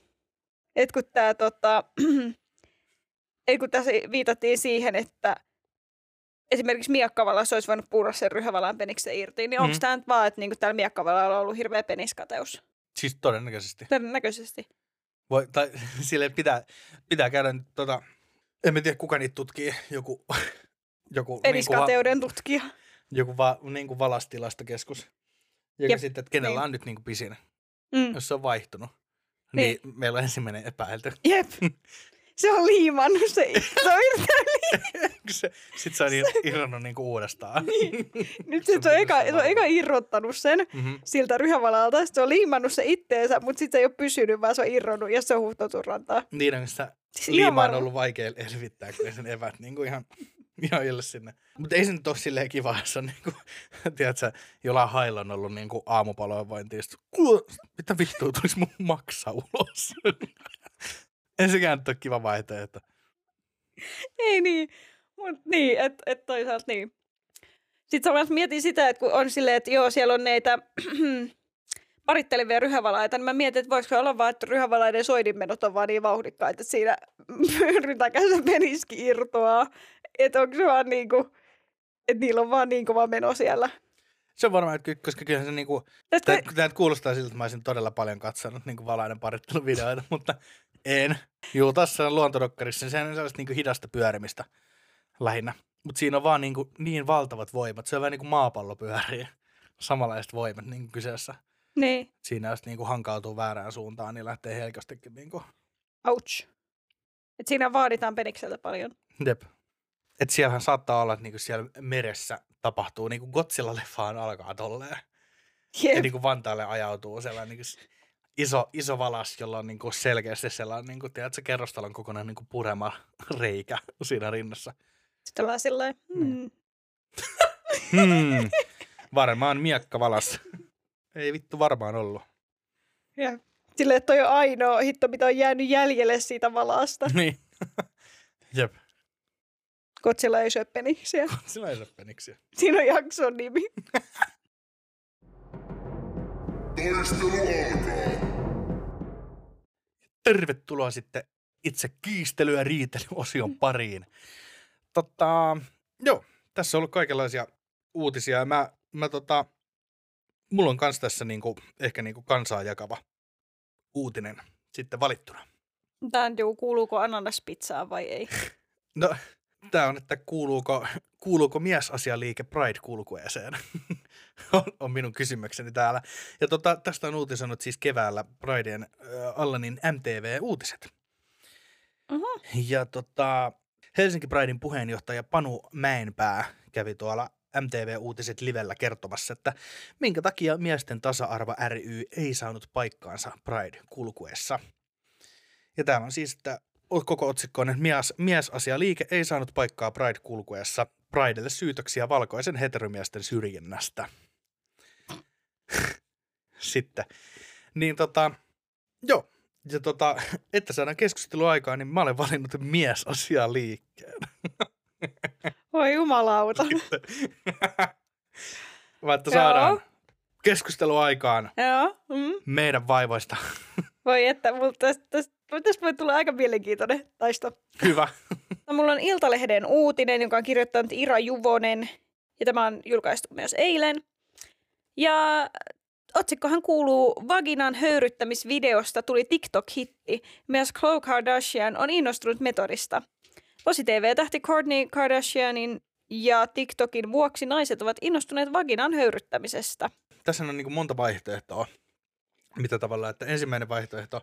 Et kun tää tota, ei kun tässä viitattiin siihen, että esimerkiksi miekkavallas olisi voinut purra sen ryhävalan peniksen irti, niin onko Mm. tämä nyt vaan, että niinku täällä miekkavalalla on ollut hirveä peniskateus? Siis todennäköisesti. Todennäköisesti. Voi, tai sille pitää, pitää käydä tota, en mä tiedä kuka niitä tutkii, joku, joku, niin kuin, va, Peniskateuden tutkija. joku va, niin kuin valastilastokeskus, joka Jep, sitten, että kenellä niin. on nyt niin kuin pisin, Mm. jos se on vaihtunut, niin, niin meillä on ensimmäinen epäilty. Jep. Se on liimannut se. Se on Se- Sitten se on ir- irronnut niin kuin uudestaan. Niin. Nyt Se se, on eka, se on eka irrottanut sen Mm-hmm. siltä ryhävalalta. Sitten se on liimannut se itteensä, mutta sitten se ei ole pysynyt, vaan se on irronnut ja se on huhtoutunut rantaan. Niin on sitä Siis ihan liimaa on ollut vaikea elvittää, kun sen evät niin kuin ihan, ihan ille sinne. Mutta ei se nyt ole silleen kiva, jos on niin kuin, tiedätkö, jollain hailla on ollut niin kuin aamupaloinvointi, ja sit, "Kuule, mitä vittua tulisi mun maksaa ulos? ei sekään nyt ole kiva vaihtoehto. Ei niin, mutta niin, että et toisaalta niin. Sitten samalla mietin sitä, että kun on silleen, että joo, siellä on näitä parittelevia ryhävalaita, niin mä mietin, että voisiko olla vaan, että ryhävalaiden soidinmenot on vaan niin vauhdikkaita, että siinä rytäkässä peniski irtoaa. Että onko se vaan niin kuin, että niillä on vaan niin kova meno siellä. Se on varmaan, että koska kyllähän se niinku, Tästä, tämä kuulostaa siltä, että mä olisin todella paljon katsonut niinku valainen paritteluvideoita, mutta en. Juu, tässä on luontodokkarissa, sehän on sellaista niinku hidasta pyörimistä lähinnä. Mutta siinä on vaan niinku niin valtavat voimat. Se on vähän niin kuin maapallo pyörii. Samanlaiset voimat niin kyseessä. niin, Siinä jos niinku hankautuu väärään suuntaan, niin lähtee helkostikin niinku, ouch. Et siinä vaaditaan penikseltä paljon. jep. Et siellähän saattaa olla, että niinku siellä meressä tapahtuu, niin kuin Godzilla-leffaan alkaa tolleen. Ja Jep. niin kuin Vantaalle ajautuu sellainen niin kuin iso, iso valas, jolla on niin kuin selkeästi sellainen, niin kuin, tiedätkö, kerrostalon kokoinen niin kuin purema reikä siinä rinnassa. Sitten ollaan silleen, Niin. hmm. Hmm. Varmaan miekka valas. Ei vittu varmaan ollut. Ja silleen, että toi on ainoa hitto, mitä on jäänyt jäljelle siitä valasta. niin. Jep. Kotsilla ei syö peniksiä. Sillä ei ole peniksiä. Siinä on jakson nimi. Taistelu alkaa. Tervetuloa sitten itse kiistely- ja riitelyosion pariin. Tota, joo, tässä on ollut kaikenlaisia uutisia. ja Mä, mä tota, mulla on kans tässä niinku, ehkä niinku kansaa jakava uutinen sitten valittuna. Tämä on kuuluuko ananaspizzaan vai ei. No, tämä on, että kuuluuko, kuuluuko miesasialiike Pride-kulkueeseen? on, on minun kysymykseni täällä. Ja tota, tästä on uutisoinut siis keväällä Prideen äh, alla niin MTV-uutiset. Uh-huh. Ja tota, Helsinki Pridein puheenjohtaja Panu Mäenpää kävi tuolla MTV-uutiset livellä kertomassa, että minkä takia miesten tasa-arvo ry ei saanut paikkaansa Pride-kulkuessa. Ja täällä on siis, että koko otsikko on, että mies, miesasialiike ei saanut paikkaa Pride-kulkuessa. Pridelle syytöksiä valkoisen heteromiesten syrjinnästä. Sitten. Niin tota, joo. Ja tota, että saadaan keskustelua aikaa, niin mä olen valinnut miesasialiikkeen. Voi jumalauta. Että Joo. saadaan keskustelua aikaan Joo. Mm. meidän vaivoista. Voi että, mulla tästä, tästä, tästä voi tulla aika mielenkiintoinen taisto. Hyvä. No, mulla on Iltalehden uutinen, jonka on kirjoittanut Ira Juvonen, ja tämä on julkaistu myös eilen. Ja otsikkohan kuuluu Vaginan höyryttämisvideosta tuli TikTok-hitti. Myös Khloe Kardashian on innostunut metodista. Posi TV-tähti Kourtney Kardashianin ja TikTokin vuoksi naiset ovat innostuneet vaginan höyryttämisestä. Tässä on niin monta vaihtoehtoa. Mitä tavallaan, että ensimmäinen vaihtoehto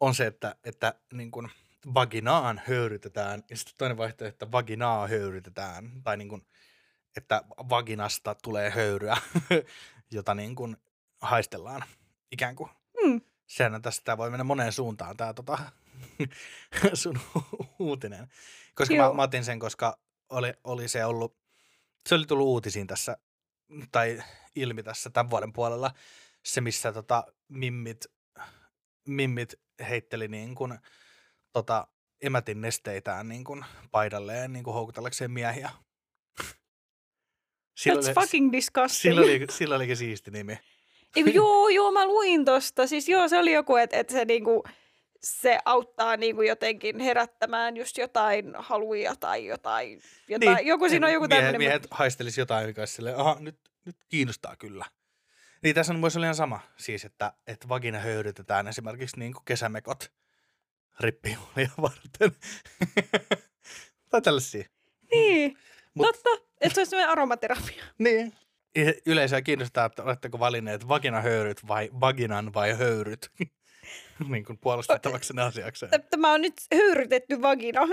on se, että, että niin kuin vaginaan höyrytetään, ja sitten toinen vaihtoehto, että vaginaa höyrytetään, tai niin kuin, että vaginasta tulee höyryä, jota niin kuin haistellaan ikään kuin. Hmm. Sehän tästä voi mennä moneen suuntaan tämä tota, sun uutinen. Koska mä, mä otin sen, koska oli, oli se ollut, se oli tullut uutisiin tässä, tai ilmi tässä tämän vuoden puolella, se missä tota, mimmit, mimmit heitteli niin kuin, tota, emätin nesteitään niin kuin, paidalleen niin kuin houkutellakseen miehiä. Sillä That's oli, fucking disgusting. sillä, oli, sillä olikin siisti nimi. Eiku, joo, joo, mä luin tosta. Siis joo, se oli joku, että et se niinku, se auttaa niinku jotenkin herättämään just jotain haluja tai jotain. jotain. Niin. Joku siinä on joku miehet, tämmöinen. Miehet haistelisi jotain, mikä silleen, aha, nyt, nyt kiinnostaa kyllä. Niin tässä on myös ihan sama, siis että, että vagina höyrytetään esimerkiksi niin kuin kesämekot rippijuhlia varten. tai tällaisia. Niin, Mut- totta. Että se olisi semmoinen aromaterapia. Niin. Yleisöä kiinnostaa, että oletteko valinneet vaginahöyryt vai vaginan vai höyryt. niin kuin puolustettavaksi asiakseen. Tämä on nyt höyrytetty vagina.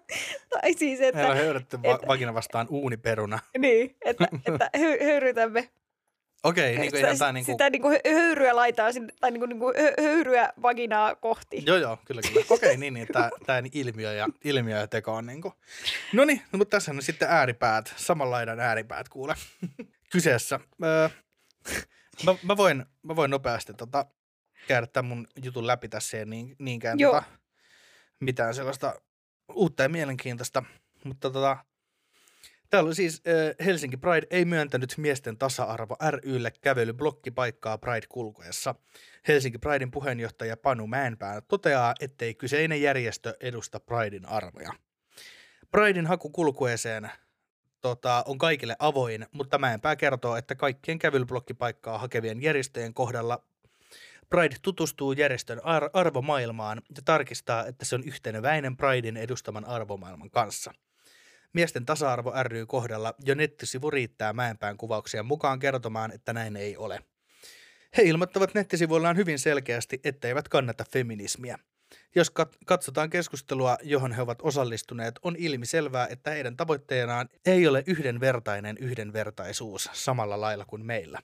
tai siis, Meillä on että, höyrytty va- että- vagina vastaan uuniperuna. niin, että, että hö- höyrytämme. Okei, niin kuin sitä, niin kuin... sitä niinku hö- höyryä laitaa sinne, tai niinku, niinku hö- höyryä vaginaa kohti. Joo, joo, kyllä, kyllä. Okei, niin, niin tämä, tämä ilmiö, ja, ilmiö ja teko on niin kuin... No niin, no, mutta tässä on sitten ääripäät, samanlaidan ääripäät kuule kyseessä. Öö, mä, mä, voin, mä voin nopeasti tota, käydä tämän mun jutun läpi tässä ei niin, niinkään Joo. tota, mitään sellaista uutta ja mielenkiintoista, mutta tota, Täällä on siis äh, Helsinki Pride ei myöntänyt miesten tasa-arvo rylle kävelyblokkipaikkaa Pride-kulkuessa. Helsinki Pridein puheenjohtaja Panu Mäenpää toteaa, ettei kyseinen järjestö edusta Pridein arvoja. Pridein haku kulkueeseen tota, on kaikille avoin, mutta Mäenpää kertoo, että kaikkien kävelyblokkipaikkaa hakevien järjestöjen kohdalla Pride tutustuu järjestön ar- arvomaailmaan ja tarkistaa, että se on yhteneväinen Pridein edustaman arvomaailman kanssa. Miesten tasa-arvo ry kohdalla jo nettisivu riittää Mäenpään kuvauksien mukaan kertomaan, että näin ei ole. He ilmoittavat nettisivuillaan hyvin selkeästi, etteivät kannata feminismiä. Jos kat- katsotaan keskustelua, johon he ovat osallistuneet, on ilmiselvää, että heidän tavoitteenaan ei ole yhdenvertainen yhdenvertaisuus samalla lailla kuin meillä.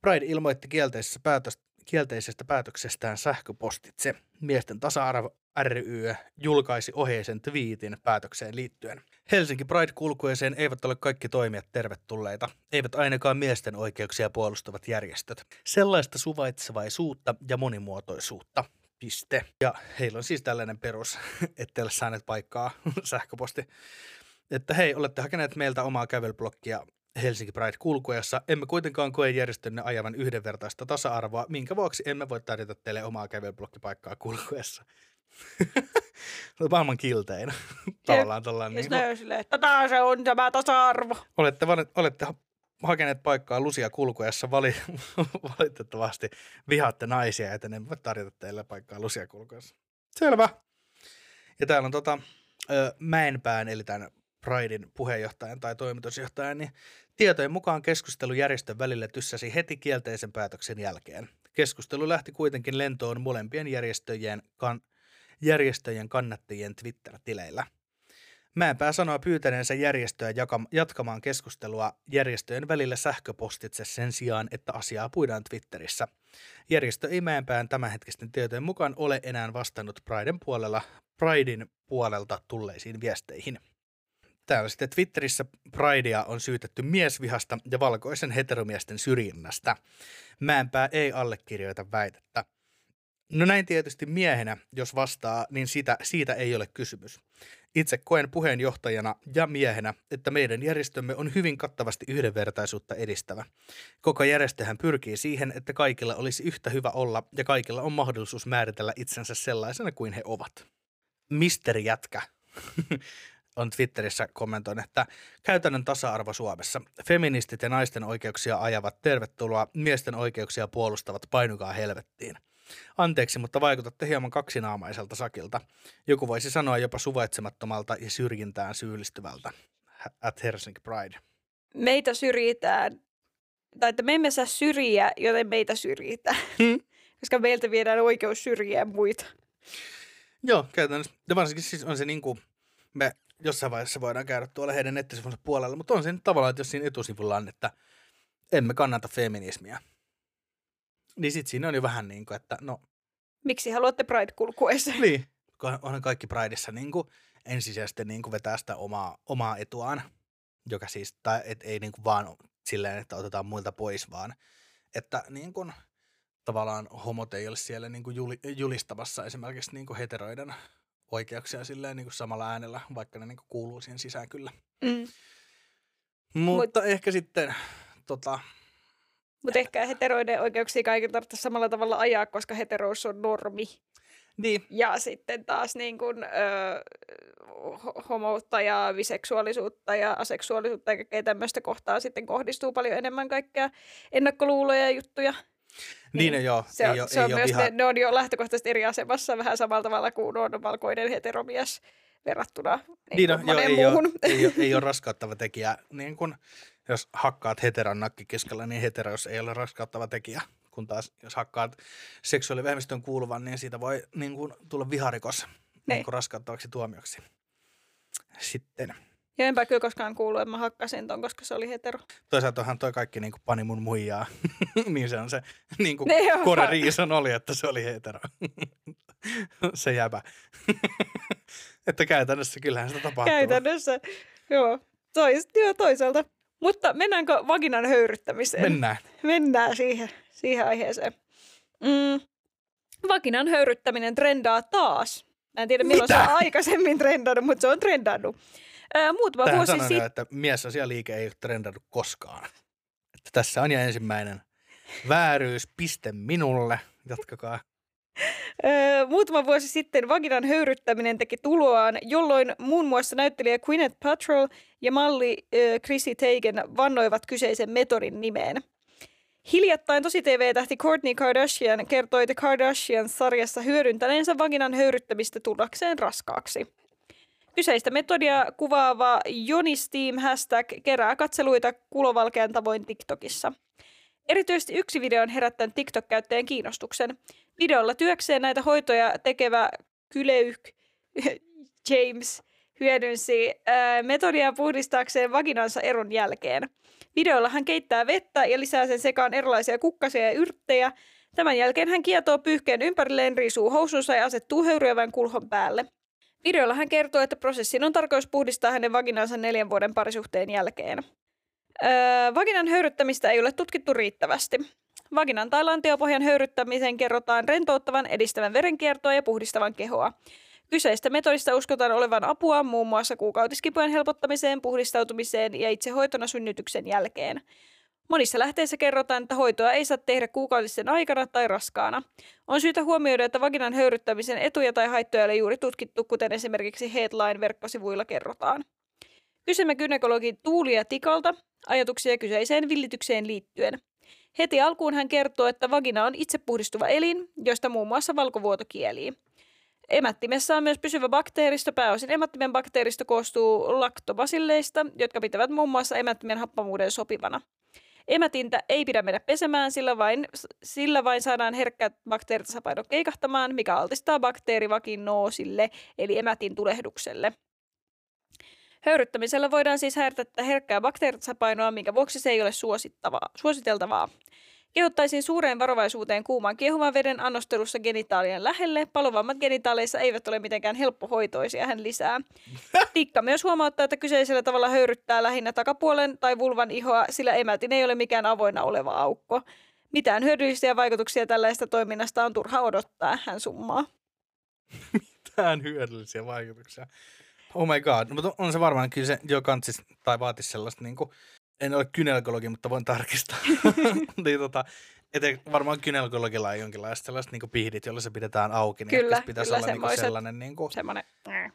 Pride ilmoitti kielteisessä päätös- kielteisestä päätöksestään sähköpostitse. Miesten tasa-arvo ry julkaisi oheisen twiitin päätökseen liittyen. Helsinki Pride-kulkueeseen eivät ole kaikki toimijat tervetulleita, eivät ainakaan miesten oikeuksia puolustavat järjestöt. Sellaista suvaitsevaisuutta ja monimuotoisuutta. Piste. Ja heillä on siis tällainen perus, ettei ole saaneet paikkaa sähköposti. Että hei, olette hakeneet meiltä omaa kävelyblokkia Helsinki Pride kulkuessa. Emme kuitenkaan koe järjestönne ajavan yhdenvertaista tasa-arvoa, minkä vuoksi emme voi tarjota teille omaa kävelyblokkipaikkaa kulkuessa. Maailman kiltein. Tavallaan tällainen. Niin Niin, silleen, tätä se on tämä tasa-arvo. olette, olette ha- hakeneet paikkaa Lusia kulkuessa. Vali, valitettavasti vihaatte naisia, joten emme voi tarjota teille paikkaa Lusia kulkuessa. Selvä. Ja täällä on tota, ö, Mäenpään, eli tämän Pridein puheenjohtajan tai toimitusjohtajan, niin tietojen mukaan keskustelu järjestön välillä tyssäsi heti kielteisen päätöksen jälkeen. Keskustelu lähti kuitenkin lentoon molempien järjestöjen, kan, järjestöjen kannattajien Twitter-tileillä. Mäenpää sanoo pyytäneensä järjestöä jatkamaan keskustelua järjestöjen välillä sähköpostitse sen sijaan, että asiaa puidaan Twitterissä. Järjestö ei Mäenpään tämänhetkisten tietojen mukaan ole enää vastannut Priden puolella, Pridein puolelta tulleisiin viesteihin. Täällä sitten Twitterissä Pridea on syytetty miesvihasta ja valkoisen heteromiesten syrjinnästä. Mäenpää ei allekirjoita väitettä. No näin tietysti miehenä, jos vastaa, niin sitä, siitä ei ole kysymys. Itse koen puheenjohtajana ja miehenä, että meidän järjestömme on hyvin kattavasti yhdenvertaisuutta edistävä. Koko järjestöhän pyrkii siihen, että kaikilla olisi yhtä hyvä olla ja kaikilla on mahdollisuus määritellä itsensä sellaisena kuin he ovat. Misteri Jätkä on Twitterissä kommentoinut, että käytännön tasa-arvo Suomessa. Feministit ja naisten oikeuksia ajavat tervetuloa, miesten oikeuksia puolustavat painukaa helvettiin. Anteeksi, mutta vaikutatte hieman kaksinaamaiselta sakilta. Joku voisi sanoa jopa suvaitsemattomalta ja syrjintään syyllistyvältä. At Helsinki Pride. Meitä syrjitään, tai että me emme saa syrjiä, joten meitä syrjitään. Hmm. Koska meiltä viedään oikeus syrjiä muita. Joo, käytännössä. Ja varsinkin siis on se niin kuin, me jossain vaiheessa voidaan käydä tuolla heidän nettisivunsa puolella, mutta on nyt tavallaan, että jos siinä etusivulla on, että emme kannata feminismiä, niin sitten siinä on jo vähän niin kuin, että no Miksi haluatte Pride-kulkueessa? niin, kun onhan kaikki Prideissa niin kuin ensisijaisesti niin kuin vetää sitä omaa, omaa etuaan, joka siis, tai et ei niin kuin vaan silleen, että otetaan muilta pois, vaan että niin kuin, tavallaan homot ei ole siellä niin kuin juli, julistamassa esimerkiksi niin kuin heteroiden oikeuksia silleen niin kuin samalla äänellä, vaikka ne niin kuin kuuluu siihen sisään kyllä. Mm. Mutta Mut, ehkä sitten tota, Mutta ehkä heteroiden oikeuksia kaiken tarvitse samalla tavalla ajaa, koska heterous on normi. niin, Ja sitten taas niin kuin, ö, ho- homoutta ja biseksuaalisuutta ja aseksuaalisuutta ja kaikkea tämmöistä kohtaa sitten kohdistuu paljon enemmän kaikkea ennakkoluuloja ja juttuja. Niin, niin joo, Se on, ei, se on ei ole myös, viha, ne, ne on jo lähtökohtaisesti eri asemassa vähän samalla tavalla kuin on valkoinen heteromies verrattuna niin Niin on, joo, ei, muuhun. ole, ei, ole, ei ole raskauttava tekijä. Niin kun, jos hakkaat heteron nakkikiskellä, niin heteros ei ole raskauttava tekijä. Kun taas jos hakkaat seksuaalivähemmistön kuuluvan, niin siitä voi niin kun, tulla viharikos niin kun raskauttavaksi tuomioksi. Sitten. Ja enpä kyllä koskaan kuullut, että mä hakkasin ton, koska se oli hetero. Toisaalta onhan toi kaikki niin pani mun muijaa. niin se on se, niin kuin Kore Riison oli, että se oli hetero. se jäbä. että käytännössä kyllähän sitä tapahtuu. Käytännössä, joo, tois, joo toisaalta. Mutta mennäänkö vaginan höyryttämiseen? Mennään. Mennään siihen, siihen aiheeseen. Mm, vaginan höyryttäminen trendaa taas. Mä en tiedä, milloin Mitä? se on aikaisemmin trendannut, mutta se on trendannut. Ää, muutama Tähän vuosi sitten. että miesasialiike ei ole trendannut koskaan. Että tässä on jo ensimmäinen vääryys, piste minulle. Jatkakaa. Öö, muutama vuosi sitten vaginan höyryttäminen teki tuloaan, jolloin muun muassa näyttelijä Gwyneth Paltrow ja malli öö, Chrissy Teigen vannoivat kyseisen metodin nimeen. Hiljattain tosi TV-tähti Kourtney Kardashian kertoi The Kardashians-sarjassa hyödyntäneensä vaginan höyryttämistä tullakseen raskaaksi. Kyseistä metodia kuvaava Jonisteam hashtag kerää katseluita kulovalkean tavoin TikTokissa. Erityisesti yksi video on herättänyt TikTok-käyttäjän kiinnostuksen. Videolla työkseen näitä hoitoja tekevä Kyleyk James hyödynsi ää, metodia puhdistaakseen vaginansa eron jälkeen. Videolla hän keittää vettä ja lisää sen sekaan erilaisia kukkasia ja yrttejä. Tämän jälkeen hän kietoo pyyhkeen ympärilleen, riisuu housunsa ja asettuu höyryävän kulhon päälle. Videolla hän kertoo, että prosessin on tarkoitus puhdistaa hänen vaginansa neljän vuoden parisuhteen jälkeen. Öö, vaginan höyryttämistä ei ole tutkittu riittävästi. Vaginan tai lantiopohjan höyryttämisen kerrotaan rentouttavan, edistävän verenkiertoa ja puhdistavan kehoa. Kyseistä metodista uskotaan olevan apua muun muassa kuukautiskipujen helpottamiseen, puhdistautumiseen ja itsehoitona synnytyksen jälkeen. Monissa lähteissä kerrotaan, että hoitoa ei saa tehdä kuukautisten aikana tai raskaana. On syytä huomioida, että vaginan höyryttämisen etuja tai haittoja ei juuri tutkittu, kuten esimerkiksi Headline-verkkosivuilla kerrotaan. Kysymme gynekologi Tuulia Tikalta ajatuksia kyseiseen villitykseen liittyen. Heti alkuun hän kertoo, että vagina on itsepuhdistuva elin, josta muun muassa valkovuoto kielii. Emättimessä on myös pysyvä bakteeristo. Pääosin emättimen bakteeristo koostuu laktobasilleista, jotka pitävät muun muassa emättimen happamuuden sopivana. Emätintä ei pidä mennä pesemään, sillä vain, sillä vain saadaan herkkä bakteeritasapaino keikahtamaan, mikä altistaa bakteerivakinoosille, eli emätin tulehdukselle. Höyryttämisellä voidaan siis häiritä herkkää bakteeritasapainoa, minkä vuoksi se ei ole suositeltavaa. Kehottaisin suureen varovaisuuteen kuuman kiehuvan veden annostelussa genitaalien lähelle. Palovammat genitaaleissa eivät ole mitenkään helppohoitoisia, hän lisää. Tikka myös huomauttaa, että kyseisellä tavalla höyryttää lähinnä takapuolen tai vulvan ihoa, sillä emätin ei ole mikään avoinna oleva aukko. Mitään hyödyllisiä vaikutuksia tällaista toiminnasta on turha odottaa, hän summaa. Mitään hyödyllisiä vaikutuksia. Oh my god. Mutta on se varmaan kyllä se jo kantsis tai vaatisi sellaista niin kuin, en ole kynekologi, mutta voin tarkistaa. niin, tota, ete, varmaan kynekologilla on jonkinlaista sellaista niin pihdit, jolla se pidetään auki. Niin Kyllä, pitäisi kyllä olla niin sellainen, niin kuin, Semmoinen.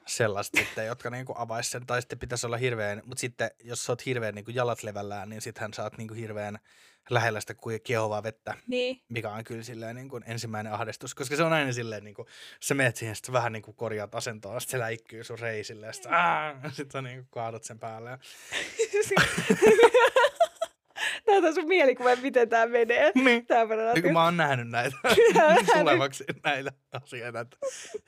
sellaiset sitten, jotka niin avaisi sen. Tai sitten pitäisi olla hirveän, mutta sitten jos sä oot hirveän niin jalat levällään, niin sittenhän sä oot niin hirveän lähellä sitä kiehovaa vettä, Niin. mikä on kyllä silleen niin kuin ensimmäinen ahdistus, koska se on aina silleen, niin kuin, sä meet siihen, sitten vähän niin kuin korjaat asentoa, sitten se läikkyy sun reisille, ja sitten, sit sä niin kuin kaadut sen päälle. Ja... Näytä sun mielikuva, miten tämä menee. Niin. Tää Niin kun mä oon nähnyt näitä tulevaksi näitä asioita, että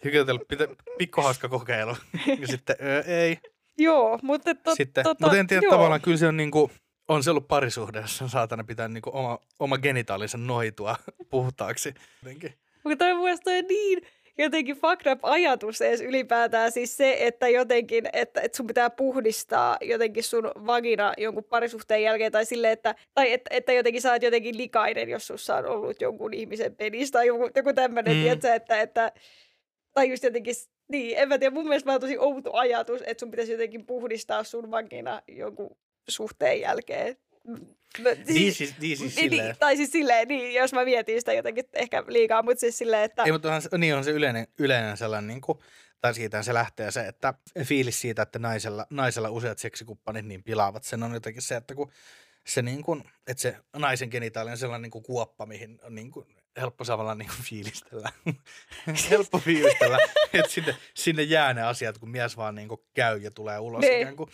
hykotella pitä, pikkuhauska kokeilu. Ja sitten öö, ei. Joo, mutta to, sitten, tota, mutta en tiedä joo. tavallaan, kyllä se on niinku, on se ollut parisuhteessa, saatana pitää niinku oma, oma genitaalinsa noitua puhtaaksi. Jotenkin. Mutta toi mun toi niin jotenkin fucked up ajatus edes ylipäätään siis se, että jotenkin, että, että sun pitää puhdistaa jotenkin sun vagina jonkun parisuhteen jälkeen tai sille, että, tai että, että jotenkin sä oot jotenkin likainen, jos sussa on ollut jonkun ihmisen penis tai joku, joku tämmöinen, Mm. tiedätkö, että, että, tai just jotenkin, niin, en mä tiedä, mun mielestä vaan tosi outo ajatus, että sun pitäisi jotenkin puhdistaa sun vagina jonkun suhteen jälkeen. Niin siis, niin siis niin, silleen. niin, tai siis silleen, niin, jos mä mietin sitä jotenkin ehkä liikaa, mutta siis silleen, että... Ei, mutta onhan, niin on se yleinen, yleinen sellainen, niin kuin, tai siitä se lähtee se, että fiilis siitä, että naisella, naisella useat seksikumppanit niin pilaavat sen on jotenkin se, että kun se, niin kuin, että se naisen genitaali on sellainen niin kuin kuoppa, mihin on niin kuin helppo samalla niin kuin fiilistellä. helppo fiilistellä, että sinne, sinne jää ne asiat, kun mies vaan niin kuin käy ja tulee ulos Niin. ikään kuin.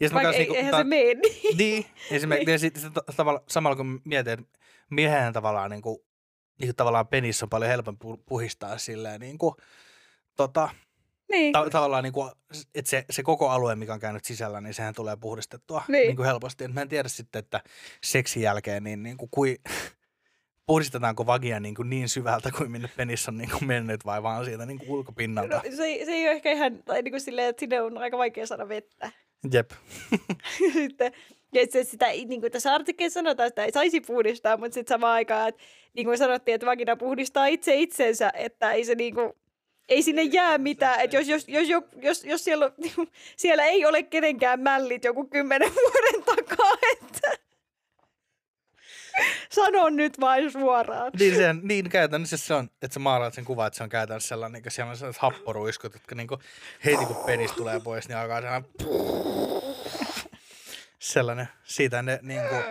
Ja Vaikka ei, niinku- eihän ta- se mene niin. niin, esimerkiksi ja sitten ta- tavalla, samalla kun mietin, että miehen tavallaan, niin kuin, niin kuin tavallaan penissä on paljon helpompi pu- puhistaa silleen, niin kuin, tota, niin. ta- tavallaan, niin kuin, että se, se, koko alue, mikä on käynyt sisällä, niin sehän tulee puhdistettua niin. Niin. Niin kuin helposti. Et mä en tiedä sitten, että seksin jälkeen, niin, niin kuin, kui, puhdistetaanko vagia niin, kuin niin syvältä kuin minne penis on niin kuin mennyt vai vaan siitä niin kuin ulkopinnalta. No, se, ei- se ei ole ehkä ihan, tai niin kuin silleen, että sinne on aika vaikea saada vettä. Jep. sitten, ja itse asiassa sitä, niin kuin tässä artikkelissa sanotaan, että ei saisi puhdistaa, mutta sitten samaan aikaan, että niin kuin sanottiin, että vagina puhdistaa itse itsensä, että ei se niin kuin, ei sinne jää mitään. Että jos, jos, jos, jos, jos, jos siellä, on, siellä ei ole kenenkään mällit joku kymmenen vuoden takaa, että sanon nyt vain suoraan. Niin, se, niin käytännössä se on, että sä maalaat sen kuvan, että se on käytännössä sellainen, niin siellä on sellaiset happoruiskut, jotka niin kuin, heti kun penis tulee pois, niin alkaa sellainen sellainen, siitä ne niin kuin,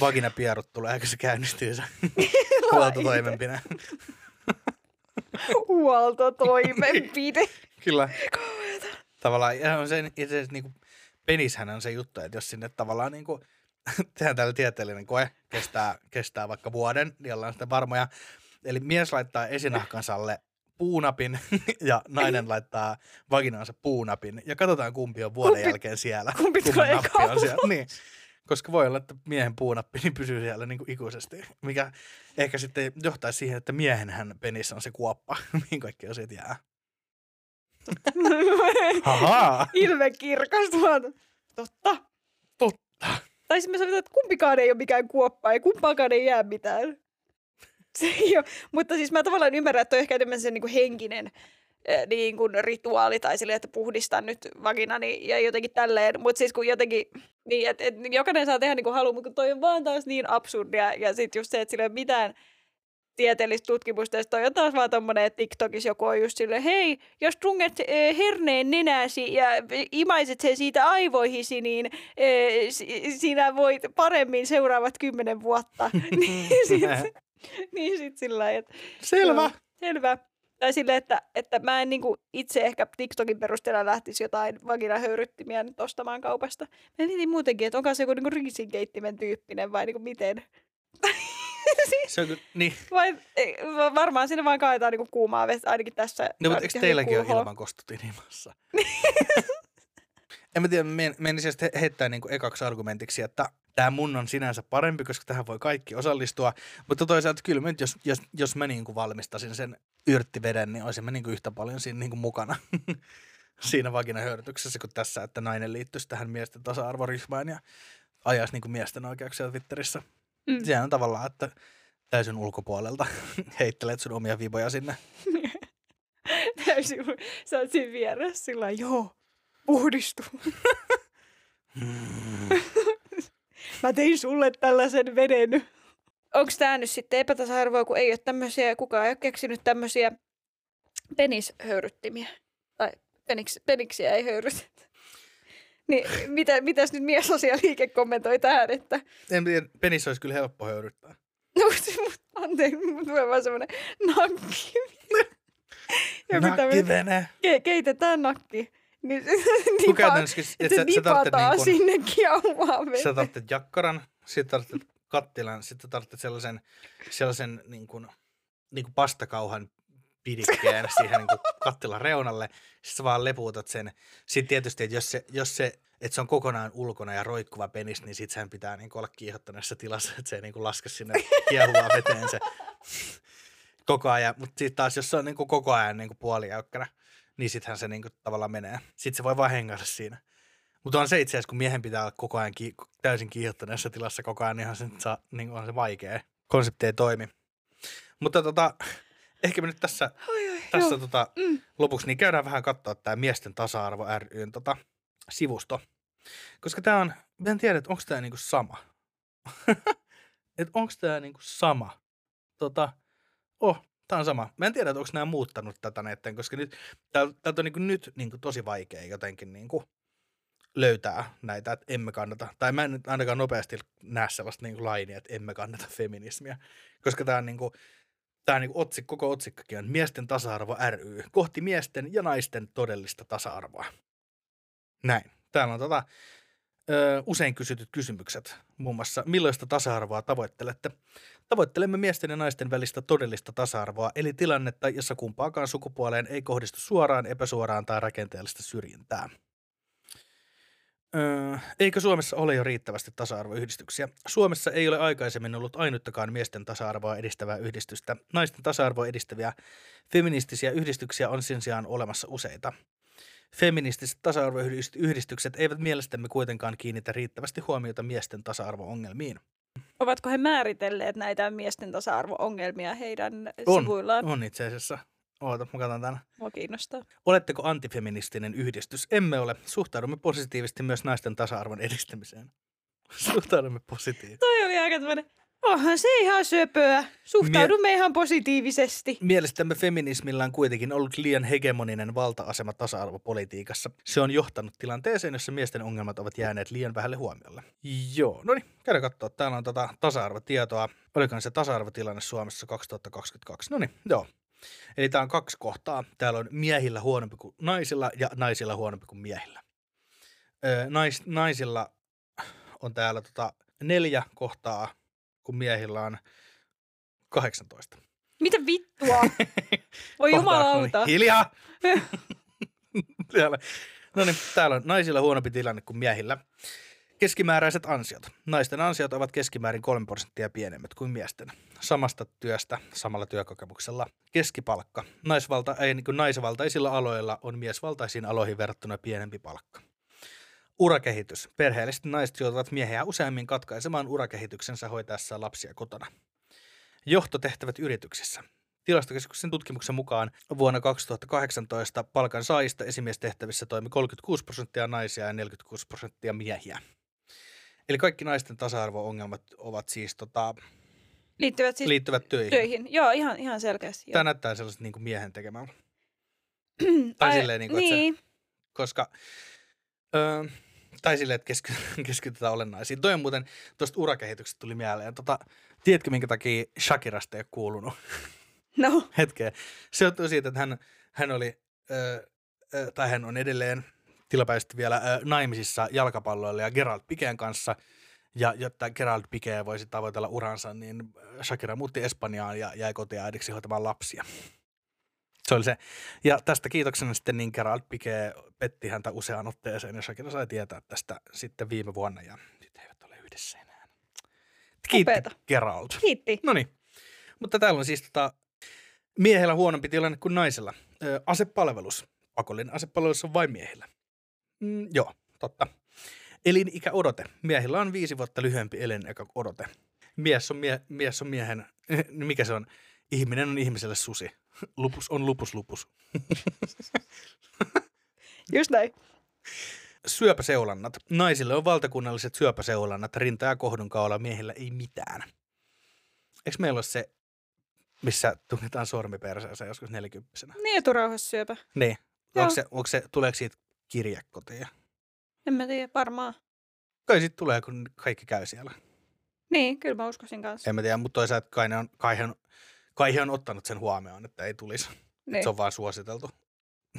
vaginapierut tulee, kun se käynnistyy se huoltotoimenpine. Huoltotoimenpide. Kyllä. Tavallaan, ja on se, itse asiassa niin kuin, penishän on se juttu, että jos sinne tavallaan niin kuin, tehdään tällä tieteellinen koe, kestää, kestää vaikka vuoden, niin ollaan sitten varmoja. Eli mies laittaa esinahkansalle puunapin ja nainen laittaa vaginaansa puunapin ja katsotaan kumpi on vuoden Kumpi- jälkeen siellä. kumpi tulee on siellä. Niin. Koska voi olla, että miehen puunappi niin pysyy siellä niin kuin ikuisesti, mikä ehkä sitten johtaisi siihen, että miehenhän penissä on se kuoppa, mihin kaikki asiat jää. Ilme kirkas tuolta. Totta. Totta. Tai sitten me sanotaan, että kumpikaan ei ole mikään kuoppa ja kumpaakaan ei jää mitään. Se ei ole. Mutta siis mä tavallaan ymmärrän, että on ehkä enemmän se niin kuin henkinen eh, niin kuin rituaali tai silleen, että puhdistan nyt vaginani ja jotenkin tälleen. Mutta siis kun jotenkin, niin että et, jokainen saa tehdä niin kuin haluaa, mutta toi on vaan taas niin absurdia. Ja sitten just se, että sillä ei ole mitään tieteellistä tutkimusta, ja on taas vaan tommonen, että TikTokissa joku on just silleen, hei, jos tunget eh, herneen nenäsi ja imaiset sen siitä aivoihisi, niin eh, si- sinä voit paremmin seuraavat kymmenen vuotta. niin sit, niin sit sillä että Selvä. Joo, selvä. Tai silleen, että, että mä en niinku itse ehkä TikTokin perusteella lähtisi jotain vaginahöyryttimiä nyt ostamaan kaupasta. Mä mietin muutenkin, että onko se joku niinku riisinkeittimen tyyppinen vai niinku miten. Se on, niin. Vai ei, varmaan sinne vaan kaadetaan niinku kuumaa vettä, ainakin tässä. No, mutta eikö teilläkin ole kulhoon. ilman kostut ilmassa? en mä tiedä, men- menisin sitten he- heittää niinku ekaksi argumentiksi, että tämä mun on sinänsä parempi, koska tähän voi kaikki osallistua. Mutta toisaalta kyllä nyt, jos, jos, jos mä niinku valmistasin sen yrttiveden, niin olisin mä niinku yhtä paljon siinä niinku mukana siinä vaginahöyrytyksessä kuin tässä, että nainen liittyisi tähän miesten tasa-arvoryhmään ja ajaisi niinku miesten oikeuksia Twitterissä. Mm. Sehän on tavallaan, että täysin ulkopuolelta heittelet sun omia viboja sinne. Täysin, sä oot siinä vieressä sillä lailla, joo, puhdistu. Mä tein sulle tällaisen veden. Onko tämä nyt sitten epätasa-arvoa, kun ei ole tämmöisiä, kukaan ei ole keksinyt tämmöisiä penishöyryttimiä? Tai peniks, peniksiä ei höyrytetä. Niin, mitä, mitäs nyt miesasialiike kommentoi tähän, että En tiedä, penissä olisi kyllä helppo höyryttää. no, anteeksi, mutta tulee vaan semmoinen nakki. Nakkivene. ke- keitetään nakki. Niin, käytännössä, että sä, se sä tarvitset niin sinne kiaumaan sä tarvitset jakkaran, sitten tarvitset kattilan, sitten tarvitset sellaisen, sellaisen niin kuin, niin kuin pastakauhan pidikkeen siihen niin kuin kattilan reunalle. Sitten sä vaan lepuutat sen. Sitten tietysti, että jos se, jos se, että se on kokonaan ulkona ja roikkuva penis, niin sit sen pitää niin olla kiihottaneessa tilassa, että se ei niin kuin laske sinne kiehuvaan veteen se koko ajan. Mutta sitten taas, jos se on niin kuin koko ajan niin kuin puolijäykkänä, niin sittenhän se niin kuin tavallaan menee. Sitten se voi vaan hengata siinä. Mutta on se itse asiassa, kun miehen pitää olla koko ajan ki- täysin kiihottaneessa tilassa koko ajan, niin, se, niin on se vaikea. Konsepti ei toimi. Mutta tota, ehkä me nyt tässä, Oi, oi, tässä joo. tota, Mm. lopuksi niin käydään vähän katsoa tämä Miesten tasa-arvo ryn tota, sivusto. Koska tämä on, mä en tiedä, että onko tämä niinku sama. että onko tämä niinku sama. Tota, oh, tämä on sama. Mä en tiedä, että onko nämä muuttanut tätä netten, koska nyt, täältä on niinku nyt niinku tosi vaikea jotenkin niinku löytää näitä, että emme kannata, tai mä en nyt ainakaan nopeasti näe sellaista niinku lainia, että emme kannata feminismiä, koska tämä on niinku, tämä on niinku otsik, koko otsikkokin on Miesten tasa-arvo ry, kohti miesten ja naisten todellista tasa-arvoa. Näin. Täällä on tota, ö, usein kysytyt kysymykset, muun muassa millaista tasa-arvoa tavoittelette? Tavoittelemme miesten ja naisten välistä todellista tasa-arvoa, eli tilannetta, jossa kumpaakaan sukupuoleen ei kohdistu suoraan, epäsuoraan tai rakenteellista syrjintää. Öö, eikö Suomessa ole jo riittävästi tasa-arvoyhdistyksiä? Suomessa ei ole aikaisemmin ollut ainuttakaan miesten tasa-arvoa edistävää yhdistystä. Naisten tasa-arvoa edistäviä feministisiä yhdistyksiä on sen sijaan olemassa useita. Feministiset tasa-arvoyhdistykset eivät mielestämme kuitenkaan kiinnitä riittävästi huomiota miesten tasa-arvo-ongelmiin. Ovatko he määritelleet näitä miesten tasa-arvo-ongelmia heidän On, sivuillaan? on itse asiassa. Oota, mä katson tänne. Mua kiinnostaa. Oletteko antifeministinen yhdistys? Emme ole. Suhtaudumme positiivisesti myös naisten tasa-arvon edistämiseen. Suhtaudumme positiivisesti. Toi oli aika tämmönen, onhan se ihan söpöä. Suhtaudumme ihan positiivisesti. Mielestämme feminismillä on kuitenkin ollut liian hegemoninen valta-asema tasa-arvopolitiikassa. Se on johtanut tilanteeseen, jossa miesten ongelmat ovat jääneet liian vähälle huomiolle. Joo, no niin, käydään katsoa. Täällä on tota tasa-arvotietoa. Olikohan se tasa-arvotilanne Suomessa 2022? No niin, joo. Eli tää on kaksi kohtaa. Täällä on miehillä huonompi kuin naisilla ja naisilla huonompi kuin miehillä. Öö, nais, naisilla on täällä tota neljä kohtaa, kun miehillä on 18. Mitä vittua? Voi jumalauta. No niin, hiljaa! täällä. No niin, täällä on naisilla huonompi tilanne kuin miehillä. Keskimääräiset ansiot. Naisten ansiot ovat keskimäärin 3 prosenttia pienemmät kuin miesten. Samasta työstä, samalla työkokemuksella. Keskipalkka. Naisvalta, ei, niin kuin naisvaltaisilla aloilla on miesvaltaisiin aloihin verrattuna pienempi palkka. Urakehitys. Perheelliset naiset joutuvat miehiä useammin katkaisemaan urakehityksensä hoitaessa lapsia kotona. Johtotehtävät yrityksissä. Tilastokeskuksen tutkimuksen mukaan vuonna 2018 palkan saajista esimiestehtävissä toimi 36 prosenttia naisia ja 46 prosenttia miehiä. Eli kaikki naisten tasa-arvo-ongelmat ovat siis tota, Liittyvät siis liittyvät töihin. töihin. Joo, ihan, ihan selkeästi. joo. Tämä näyttää sellaiset niin kuin miehen tekemään. Tai Ai, silleen, niin kuin, että se- niin. koska, öö, tai silleen, että kesky, keskitytään olennaisiin. Toi on muuten, tuosta urakehityksestä tuli mieleen. Tota, tiedätkö, minkä takia Shakirasta ei ole kuulunut? No, hetkeä. Se johtuu siitä, että hän, hän oli, ö, ö, tai hän on edelleen tilapäisesti vielä naimisissa jalkapalloilla Gerald Pikeen kanssa. Ja jotta Gerald Pique voisi tavoitella uransa, niin Shakira muutti Espanjaan ja jäi kotiäidiksi hoitamaan lapsia. Se oli se. Ja tästä kiitoksena sitten niin Gerald Pique petti häntä useaan otteeseen ja Shakira sai tietää tästä sitten viime vuonna ja nyt he eivät ole yhdessä enää. Kiitti Upeeta. Gerald. kiitti. No niin. Mutta täällä on siis tota, miehellä huonompi tilanne kuin naisella. Ö, asepalvelus. Pakollinen asepalvelus on vain miehillä. Mm, joo, totta. Elinikä odote. Miehillä on viisi vuotta lyhyempi elinikä odote. Mies on, mie- mies on miehen, mikä se on? Ihminen on ihmiselle susi. Lupus on lupus lupus. Just näin. Syöpäseulannat. Naisille on valtakunnalliset syöpäseulannat, rinta- ja kohdunkaula, miehillä ei mitään. Eikö meillä ole se, missä tunnetaan sormi perseeseen joskus nelikymppisenä? Niin, eturauhassyöpä. Niin. Joo. Onko se, onko se, tuleeko siitä kirje kotiin? En mä tiedä, varmaan. Kai siitä tulee, kun kaikki käy siellä. Niin, kyllä mä uskoisin kanssa. En mä tiedä, mutta toisaalta kai, ne on, kai, he on, kai he on ottanut sen huomioon, että ei tulisi. Niin. Se on vaan suositeltu.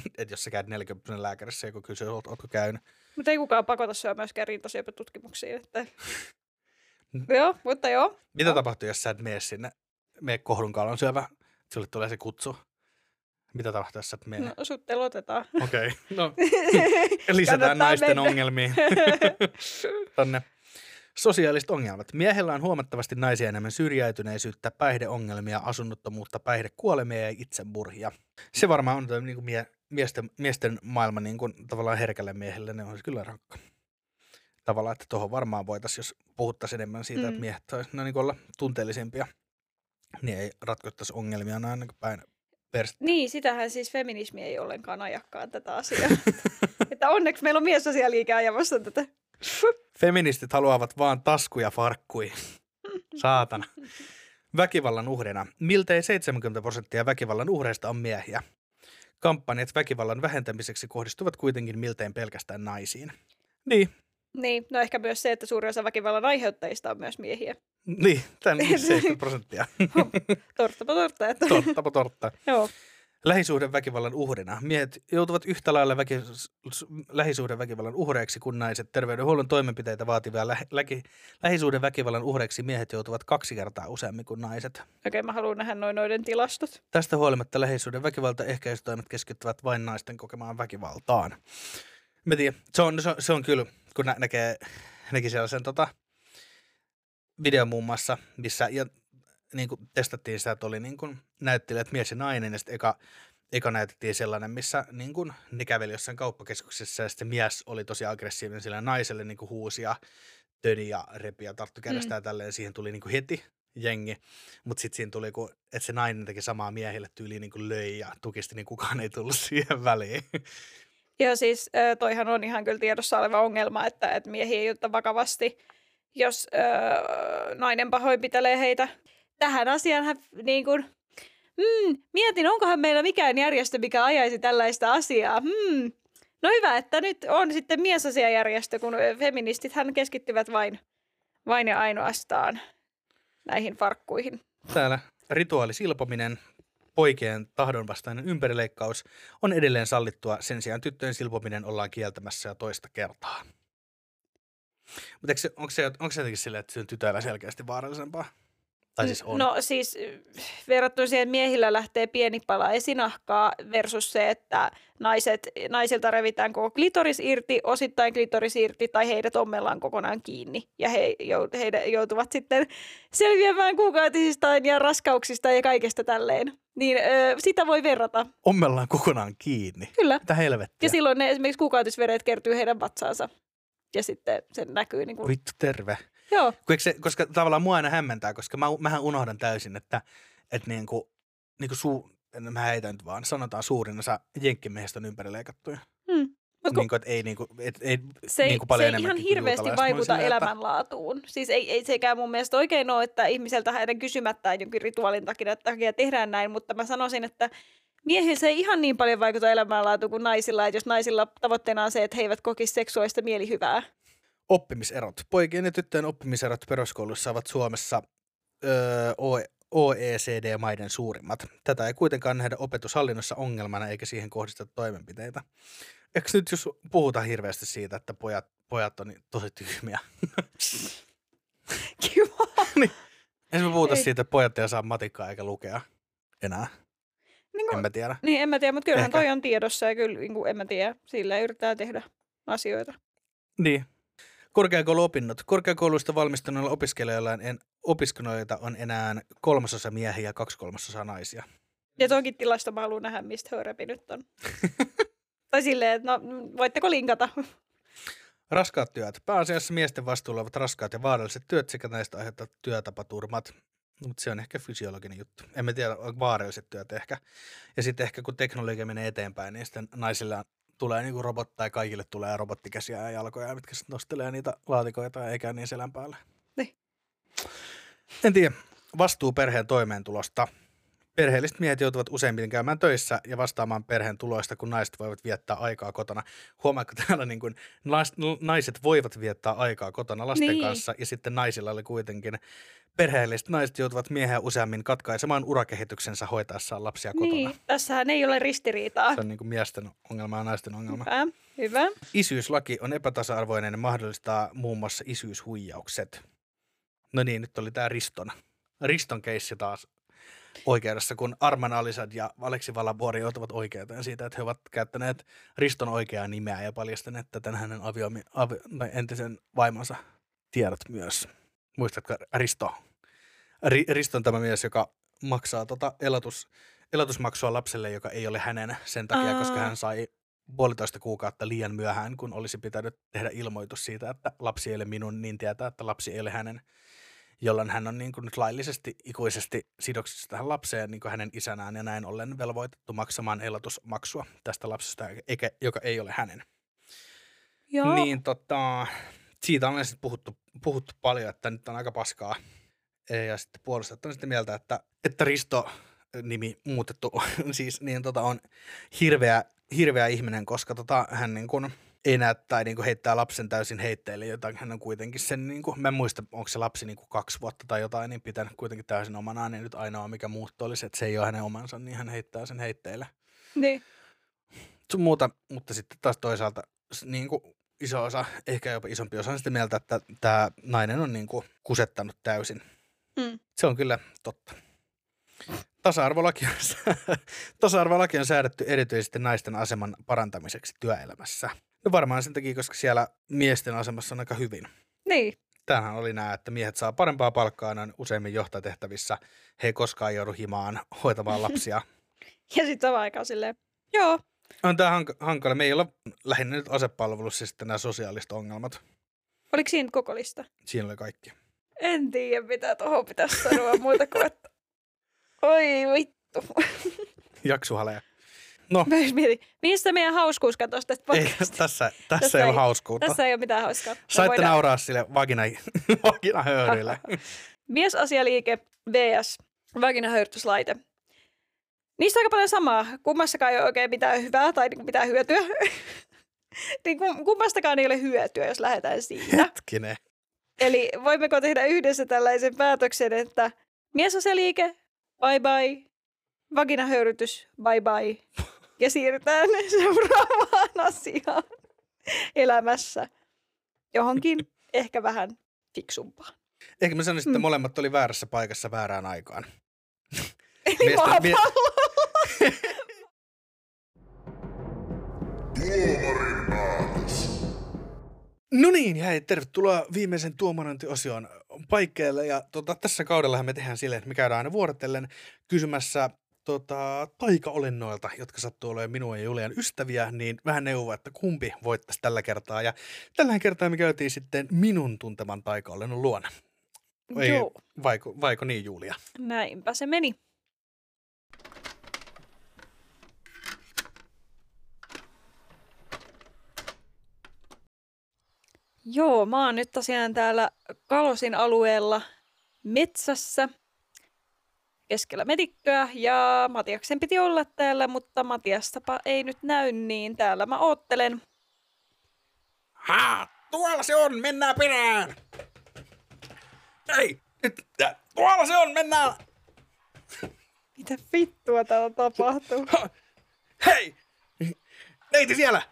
että jos sä käyt 40 lääkärissä, joku kysyy, oot- ootko käynyt. Mutta ei kukaan pakota syömään myöskään rintasyöpätutkimuksiin. Että... joo, mutta joo. Mitä Joo. tapahtuu, jos sä et mene sinne, mene kohdunkaulan syövä, sulle tulee se kutsu. Mitä tapahtuu, jos sä et mene? No, sut telotetaan. Okei, okay. no lisätään Kannattaa naisten mennä. ongelmiin tonne. Sosiaaliset ongelmat. Miehellä on huomattavasti naisia enemmän syrjäytyneisyyttä, päihdeongelmia, asunnottomuutta, päihdekuolemia ja itsemurhia. Se varmaan on niin kuin mie- miesten, miesten maailma niin kuin, tavallaan herkälle miehelle, ne on se kyllä rankka. Tavallaan, että tuohon varmaan voitaisiin, jos puhuttaisiin enemmän siitä, mm. että miehet no, niin olla tunteellisempia, niin ei ratkottaisi ongelmia aina päin perstä. Niin, sitähän siis feminismi ei ollenkaan ajakkaan tätä asiaa. että onneksi meillä on miesasialiike ajamassa tätä. Feministit haluavat vaan taskuja farkkui. Saatana. Väkivallan uhrina. Miltei 70 prosenttia väkivallan uhreista on miehiä. Kampanjat väkivallan vähentämiseksi kohdistuvat kuitenkin miltei pelkästään naisiin. Niin, Niin, no ehkä myös se, että suurin osa väkivallan aiheuttajista on myös miehiä. niin, tämän 70 prosenttia. Torttapa tortta. Että... Torttapa tortta. Joo. Lähisuhdeväkivallan uhrina. Miehet joutuvat yhtä lailla väki, lähisuhdeväkivallan uhreiksi kuin naiset. Terveydenhuollon toimenpiteitä vaativia lä, läki, lähisuhdeväkivallan uhreiksi miehet joutuvat kaksi kertaa useammin kuin naiset. Okei, mä haluan nähdä noin noiden tilastot. Tästä huolimatta lähisuuden väkivalta ehkäisytoimet keskittyvät vain naisten kokemaan väkivaltaan. Mä tiedän, se on, se on, se on kyllä, kun nä- näkee, näki sellaisen tota, videon muun muassa, missä ja, niin kuin testattiin sitä, että oli niin kuin näyttelijät mies ja nainen, ja sitten eka, eka näytettiin sellainen, missä niin kuin ne käveli jossain kauppakeskuksessa, ja sitten mies oli tosi aggressiivinen sillä naiselle niin kuin huusi ja töni ja repi ja tarttu kädestä ja tälleen, siihen tuli niin kuin heti jengi. Mutta sitten siinä tuli, kun, että se nainen teki samaa miehille tyyliin niin kuin löi ja tukisti, niin kukaan ei tullut siihen väliin. Ja siis toihan on ihan kyllä tiedossa oleva ongelma, että, että miehiä ei oteta vakavasti, jos ö, nainen pahoinpitelee heitä. Tähän asiaan hän niin kuin, hmm, mietin, onkohan meillä mikään järjestö, mikä ajaisi tällaista asiaa. Hmm. No hyvä, että nyt on sitten miesasiajärjestö, kun feministit hän keskittyvät vain, vain ja ainoastaan näihin farkkuihin. Täällä rituaalisilpominen, poikien tahdonvastainen ympärileikkaus on edelleen sallittua, sen sijaan tyttöjen silpominen ollaan kieltämässä jo toista kertaa. Mutta onko se, onko se jotenkin silleen, että se on tytöillä selkeästi vaarallisempaa? Tai siis on. No siis äh, verrattuna siihen, että miehillä lähtee pieni pala esinahkaa versus se, että naiset, naisilta revitään koko klitoris irti, osittain klitoris irti tai heidät ommellaan kokonaan kiinni. Ja he, he joutuvat sitten selviämään kuukautisistaan ja raskauksista ja kaikesta tälleen. Niin ö, sitä voi verrata, Ommellaan kokonaan kiinni. kyllä. Mitä helvettiä? Ja silloin ne esimerkiksi kuukautisvedet kertyy heidän vatsaansa. Ja sitten se näkyy niin kuin, Vittu terve. Joo, se, koska tavallaan mua aina hämmentää, koska mä, mähän unohdan täysin, että, että niinku, niinku suu, mä heitän nyt vaan, sanotaan suurin osa jenkkimiehistä on ympärileikattuja. Hmm. Mut Niin kuin, että ei, niinku, et, ei se ei, niinku paljon se ei ihan kuin hirveästi vaikuta että- elämänlaatuun. Siis ei, ei sekään mun mielestä oikein ole, että ihmiseltä heidän kysymättään jonkin rituaalin takia, takia tehdään näin, mutta mä sanoisin, että miehillä se ei ihan niin paljon vaikuta elämänlaatuun kuin naisilla, että jos naisilla tavoitteena on se, että he eivät kokisi seksuaalista mielihyvää. Oppimiserot. Poikien ja tyttöjen oppimiserot peruskoulussa ovat Suomessa öö, OECD-maiden suurimmat. Tätä ei kuitenkaan nähdä opetushallinnossa ongelmana eikä siihen kohdisteta toimenpiteitä. Eikö nyt jos puhutaan hirveästi siitä, että pojat, pojat on niin tosi tyhmiä? Kiva. Ei me puhuta Ei. siitä, että pojat ei saa matikkaa eikä lukea enää. Niin, En kuin, mä tiedä. niin en mä tiedä, mutta kyllähän Ehkä. toi on tiedossa ja kyllä niin kuin, en mä tiedä, sillä yritetään tehdä asioita. Niin. Korkeakouluopinnot. Korkeakouluista valmistuneilla opiskelijoilla en, opiskelijoita on enää kolmasosa miehiä ja kaksi kolmasosa naisia. Ja toki tilasta mä haluan nähdä, mistä Hörepi nyt on. tai silleen, että no, voitteko linkata? Raskaat työt. Pääasiassa miesten vastuulla ovat raskaat ja vaaralliset työt sekä näistä aiheuttavat työtapaturmat. Mutta se on ehkä fysiologinen juttu. En mä tiedä, onko vaaralliset työt ehkä. Ja sitten ehkä kun teknologia menee eteenpäin, niin sitten naisilla tulee niinku robot tai kaikille tulee robottikäsiä ja jalkoja, mitkä sitten nostelee niitä laatikoita eikä niin selän päälle. Niin. En tiedä. Vastuu perheen toimeentulosta. Perheelliset miehet joutuvat useimmiten käymään töissä ja vastaamaan perheen tuloista, kun naiset voivat viettää aikaa kotona. Huomaatko täällä niin kuin nais, naiset voivat viettää aikaa kotona lasten Niin. kanssa ja sitten naisilla oli kuitenkin perheelliset naiset joutuvat miehiä useammin katkaisemaan urakehityksensä hoitaessaan lapsia kotona. Niin, tässähän ei ole ristiriitaa. Se on niin kuin miesten ongelma ja naisten ongelma. Hyvä, hyvä. Isyyslaki on epätasa-arvoinen ja mahdollistaa muun muassa isyyshuijaukset. No niin, nyt oli tämä Riston. Riston keissi taas oikeudessa, kun Arman Alisad ja Aleksi Valabori joutuvat oikeuteen siitä, että he ovat käyttäneet Riston oikeaa nimeä ja paljastaneet tätä hänen aviomi, avi, tai entisen vaimonsa tiedot myös. Muistatko Risto? Ri, Risto on tämä mies, joka maksaa tota elatus, elatusmaksua lapselle, joka ei ole hänen sen takia, koska Aa. hän sai puolitoista kuukautta liian myöhään, kun olisi pitänyt tehdä ilmoitus siitä, että lapsi ei ole minun, niin tietää, että lapsi ei ole hänen, jolloin hän on niin kuin nyt laillisesti ikuisesti sidoksissa tähän lapseen niin kuin hänen isänään ja näin ollen velvoitettu maksamaan elatusmaksua tästä lapsesta, eikä, joka ei ole hänen. Joo. Niin tota, siitä on sitten puhuttu, puhuttu paljon, että nyt on aika paskaa. Ja sitten puolustajat on sitten mieltä, että, että Risto nimi muutettu siis niin tota on hirveä, hirveä ihminen, koska tota, hän niin kuin ei näe tai niin kuin heittää lapsen täysin heitteille jotain. Hän on kuitenkin sen, niin kuin, mä en muista, onko se lapsi niin kuin kaksi vuotta tai jotain, niin pitänyt kuitenkin täysin omanaan. Niin nyt ainoa, mikä muuttuu olisi, että se ei ole hänen omansa, niin hän heittää sen heitteille Niin. sun muuta, mutta sitten taas toisaalta niin kuin iso osa, ehkä jopa isompi osa on sitä mieltä, että tämä nainen on niin kuin kusettanut täysin. Mm. Se on kyllä totta. Tasa-arvolaki on, tasa-arvolaki on säädetty erityisesti naisten aseman parantamiseksi työelämässä. No varmaan sen takia, koska siellä miesten asemassa on aika hyvin. Niin. Tämähän oli nämä, että miehet saa parempaa palkkaa, ne on useimmin johtajatehtävissä. He ei koskaan joudu himaan hoitamaan lapsia. Ja sitten samaan aikaan silleen, joo, On tämä hank- hankala. Me ei olla lähinnä nyt asepalvelussa sitten nämä sosiaaliset ongelmat. oliko siinä koko lista? Siinä oli kaikki. En tiedä, mitä tuohon pitäisi sanoa muuta kuin, että oi vittu. Jaksuhaleja. No, Mä mietin, mistä meidän hauskuus katosi tästä ei, podcastista? tässä, tässä, Tässä ei ole ei- hauskuutta. Tässä ei ole mitään hauskaa. Me Saitte voidaan- nauraa sille vagina, vaginahöyryille. Miesasialiike vs. vaginahöyrytyslaite. Niistä on aika paljon samaa. Kummassakaan ei ole oikein mitään hyvää tai niinku mitään hyötyä. niin kum- kummastakaan ei ole hyötyä, jos lähdetään siitä. Hetkinen. Eli voimmeko tehdä yhdessä tällaisen päätöksen, että miesasialiike, bye bye, vaginahöyrytys, bye bye. Ja siirrytään seuraavaan asiaan elämässä johonkin ehkä vähän fiksumpaan. Ehkä mä sanoisin, että Mm. molemmat oli väärässä paikassa väärään aikaan. Eli Miestä- mie- maapallo. Tuomarin päätös. No niin, ja hei, tervetuloa viimeisen tuomarointiosion paikkeelle. Ja tota, tässä kaudellahan me tehdään silleen, että me käydään aina vuorotellen kysymässä tota, taikaolennoilta, jotka sattuu olemaan minun ja Julian ystäviä, niin vähän neuvoa, että kumpi voittaisi tällä kertaa. Ja tällä kertaa me käytiin sitten minun tunteman taikaolennon luona. Ei, Joo, vaiko, vaiko niin, Julia? näinpä se meni. Joo, mä oon nyt tosiaan täällä Kalosin alueella metsässä keskellä metikköä ja Matiaksen piti olla täällä, mutta Matiastapa ei nyt näy, niin täällä mä oottelen. Ha, tuolla se on, mennään perään! Ei, nyt, tuolla se on, mennään! Mitä vittua täällä tapahtuu? Ha, hei! Neiti siellä!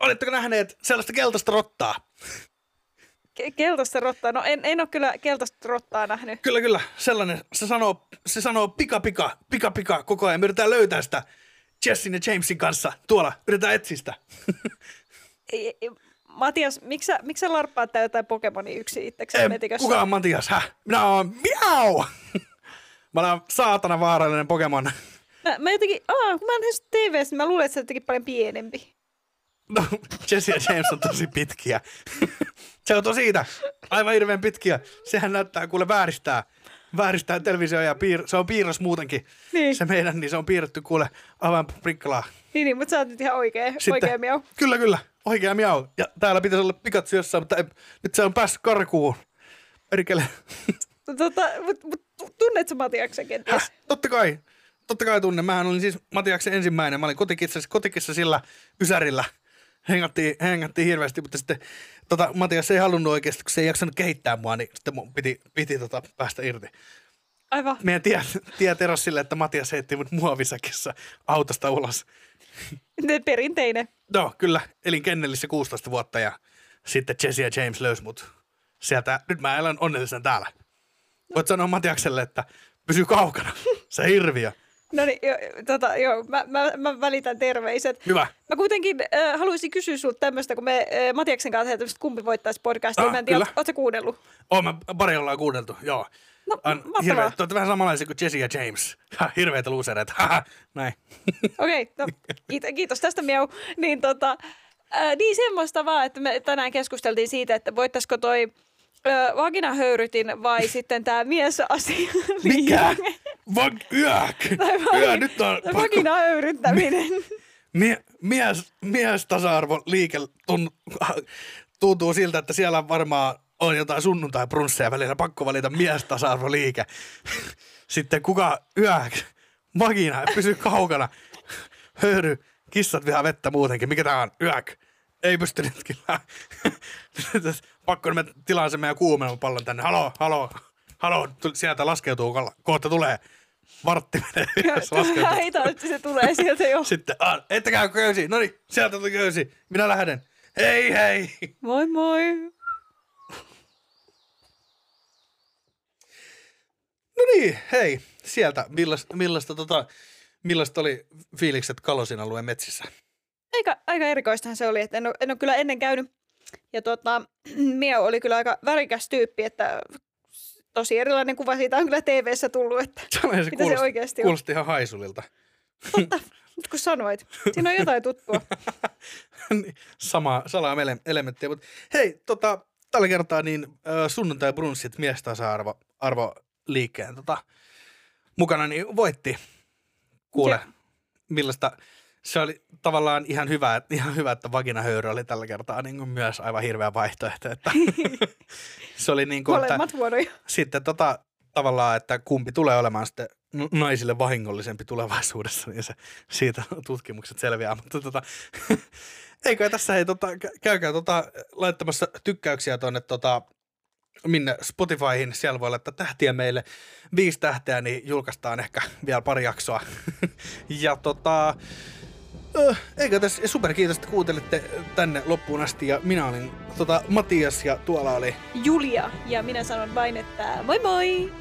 Oletteko nähneet sellaista keltaista rottaa? Ke- keltaista rottaa? No en, en ole kyllä keltaista rottaa nähnyt. Kyllä, kyllä. Sellainen. Se sanoo, se sanoo pika, pika, pika, pika koko ajan. Me yritetään löytää sitä Jessin ja Jamesin kanssa tuolla. Yritetään etsiä sitä. Ei, ei, Matias, miksi sä, miksi sä larppaat tää jotain Pokemonia yksi itsekseen metikössä? kuka on Matias? Häh? Minä oon miau! Mä olen saatana vaarallinen Pokemon. Mä, mä jotenkin, aa, kun mä nähnyt TVstä, niin mä luulen, että se on jotenkin paljon pienempi. No, Jesse ja James on tosi pitkiä. Se on siitä. Aivan hirveän pitkiä. Sehän näyttää, kuule vääristää. Vääristää televisio ja piir- se on piirros muutenkin. Niin. Se meidän, niin se on piirretty kuule aivan prikkalaa. Niin, niin mutta sä oot nyt ihan oikea, oikea miau. Kyllä, kyllä. Oikea miau. Ja täällä pitäisi olla Pikachu jossain, mutta ei, nyt se on päässyt karkuun. Perkele. Tota, mut, mut, tunnet sä Matiaksen kenties? Häh? Totta kai. Totta kai tunne. Mähän olin siis Matiaksen ensimmäinen. Mä olin kotikissa, kotikissa sillä ysärillä. Hengattiin, hengattiin hirveästi, mutta sitten tota, Matias ei halunnut oikeasti, kun se ei jaksanut kehittää mua, niin sitten mun piti, piti tota, päästä irti. Aivan. Meidän tie, tie teros sille, että Matias heitti mut muovisakissa autosta ulos. Ne perinteinen. No, kyllä. Elin kennelissä 16 vuotta ja sitten Jesse ja James löysi mut sieltä. Nyt mä elän onnellisen täällä. Voit sanoa Matiakselle, että pysy kaukana. Se hirviö. No niin, jo, tota, joo, mä, mä, mä, välitän terveiset. Hyvä. Mä kuitenkin äh, haluaisin kysyä sulta tämmöistä, kun me äh, Matiaksen kanssa tämmöistä kumpi voittaisi podcastia. Ah, mä en tiedä, kyllä. ootko kuunnellut? Oon mä pari ollaan kuunneltu, joo. No, On mahtavaa. hirveä, te vähän samanlaisia kuin Jesse ja James. Ha, hirveitä luusereita. Näin. Okei, okay, no, kiitos, kiitos tästä miau. Niin, tota, ää, niin semmoista vaan, että me tänään keskusteltiin siitä, että voittaisiko toi ö, vaginahöyrytin vai sitten tämä miesasia. Mikä? Vag, vai- Yö, nyt on pakko. vaginahöyryttäminen. Mie, mies, mies tasa-arvo liike tun, tuntuu siltä, että siellä on varmaan on jotain sunnuntai-brunsseja välillä. Pakko valita mies tasa-arvo liike. Sitten kuka yök? Magina, pysy kaukana. Höyry, kissat vihaa vettä muutenkin. Mikä tää on? Yök. Ei pysty nyt kyllä. Pakko me tilaan sen meidän kuumenopallon tänne. Halo, halo, halo. Sieltä laskeutuu, kalla- kohta tulee. Vartti menee, laskeutuu. Hitaasti se tulee sieltä jo. Sitten, ah, ette käy köysi. No niin, sieltä tuli köysi. Minä lähden. Hei hei. Moi moi. No niin, hei. Sieltä, millaista, millaista, tota, millaista oli fiilikset Kalosin alueen metsissä? Aika, aika erikoistahan se oli, että en ole, en ole kyllä ennen käynyt. Ja tota, Miau oli kyllä aika värikäs tyyppi, että tosi erilainen kuva siitä on kyllä TV-ssä tullut, että Sanoin, se Mitä se kuulosti, oikeasti on? kuulosti ihan haisulilta. totta, nyt kun sanoit, siinä on jotain tuttua. Niin, Sama, salaa elementtiä. Mutta hei, tota, tällä kertaa niin sunnuntai brunssit miestasa-arvo arvo liikkeen tota, mukana niin voitti. Kuule, Joo. millaista se oli tavallaan ihan hyvä, ihan hyvä, että vaginahöyry oli tällä kertaa niin kuin myös aivan hirveä vaihtoehto. Että se oli niin kuin, että Molemmat vuoroja. sitten tota, tavallaan, että kumpi tulee olemaan sitten naisille vahingollisempi tulevaisuudessa, niin se, siitä tutkimukset selviää. Mutta tota, eikö tässä hei, tota, kä- käykää tota, laittamassa tykkäyksiä tuonne tota, minne Spotifyhin, siellä voi laittaa tähtiä meille. Viisi tähteä, niin julkaistaan ehkä vielä pari jaksoa. ja tota, Öö, eikä tässä super kiitos, että kuuntelitte tänne loppuun asti ja minä olin tota, Matias ja tuolla oli Julia ja minä sanon vain, että moi moi!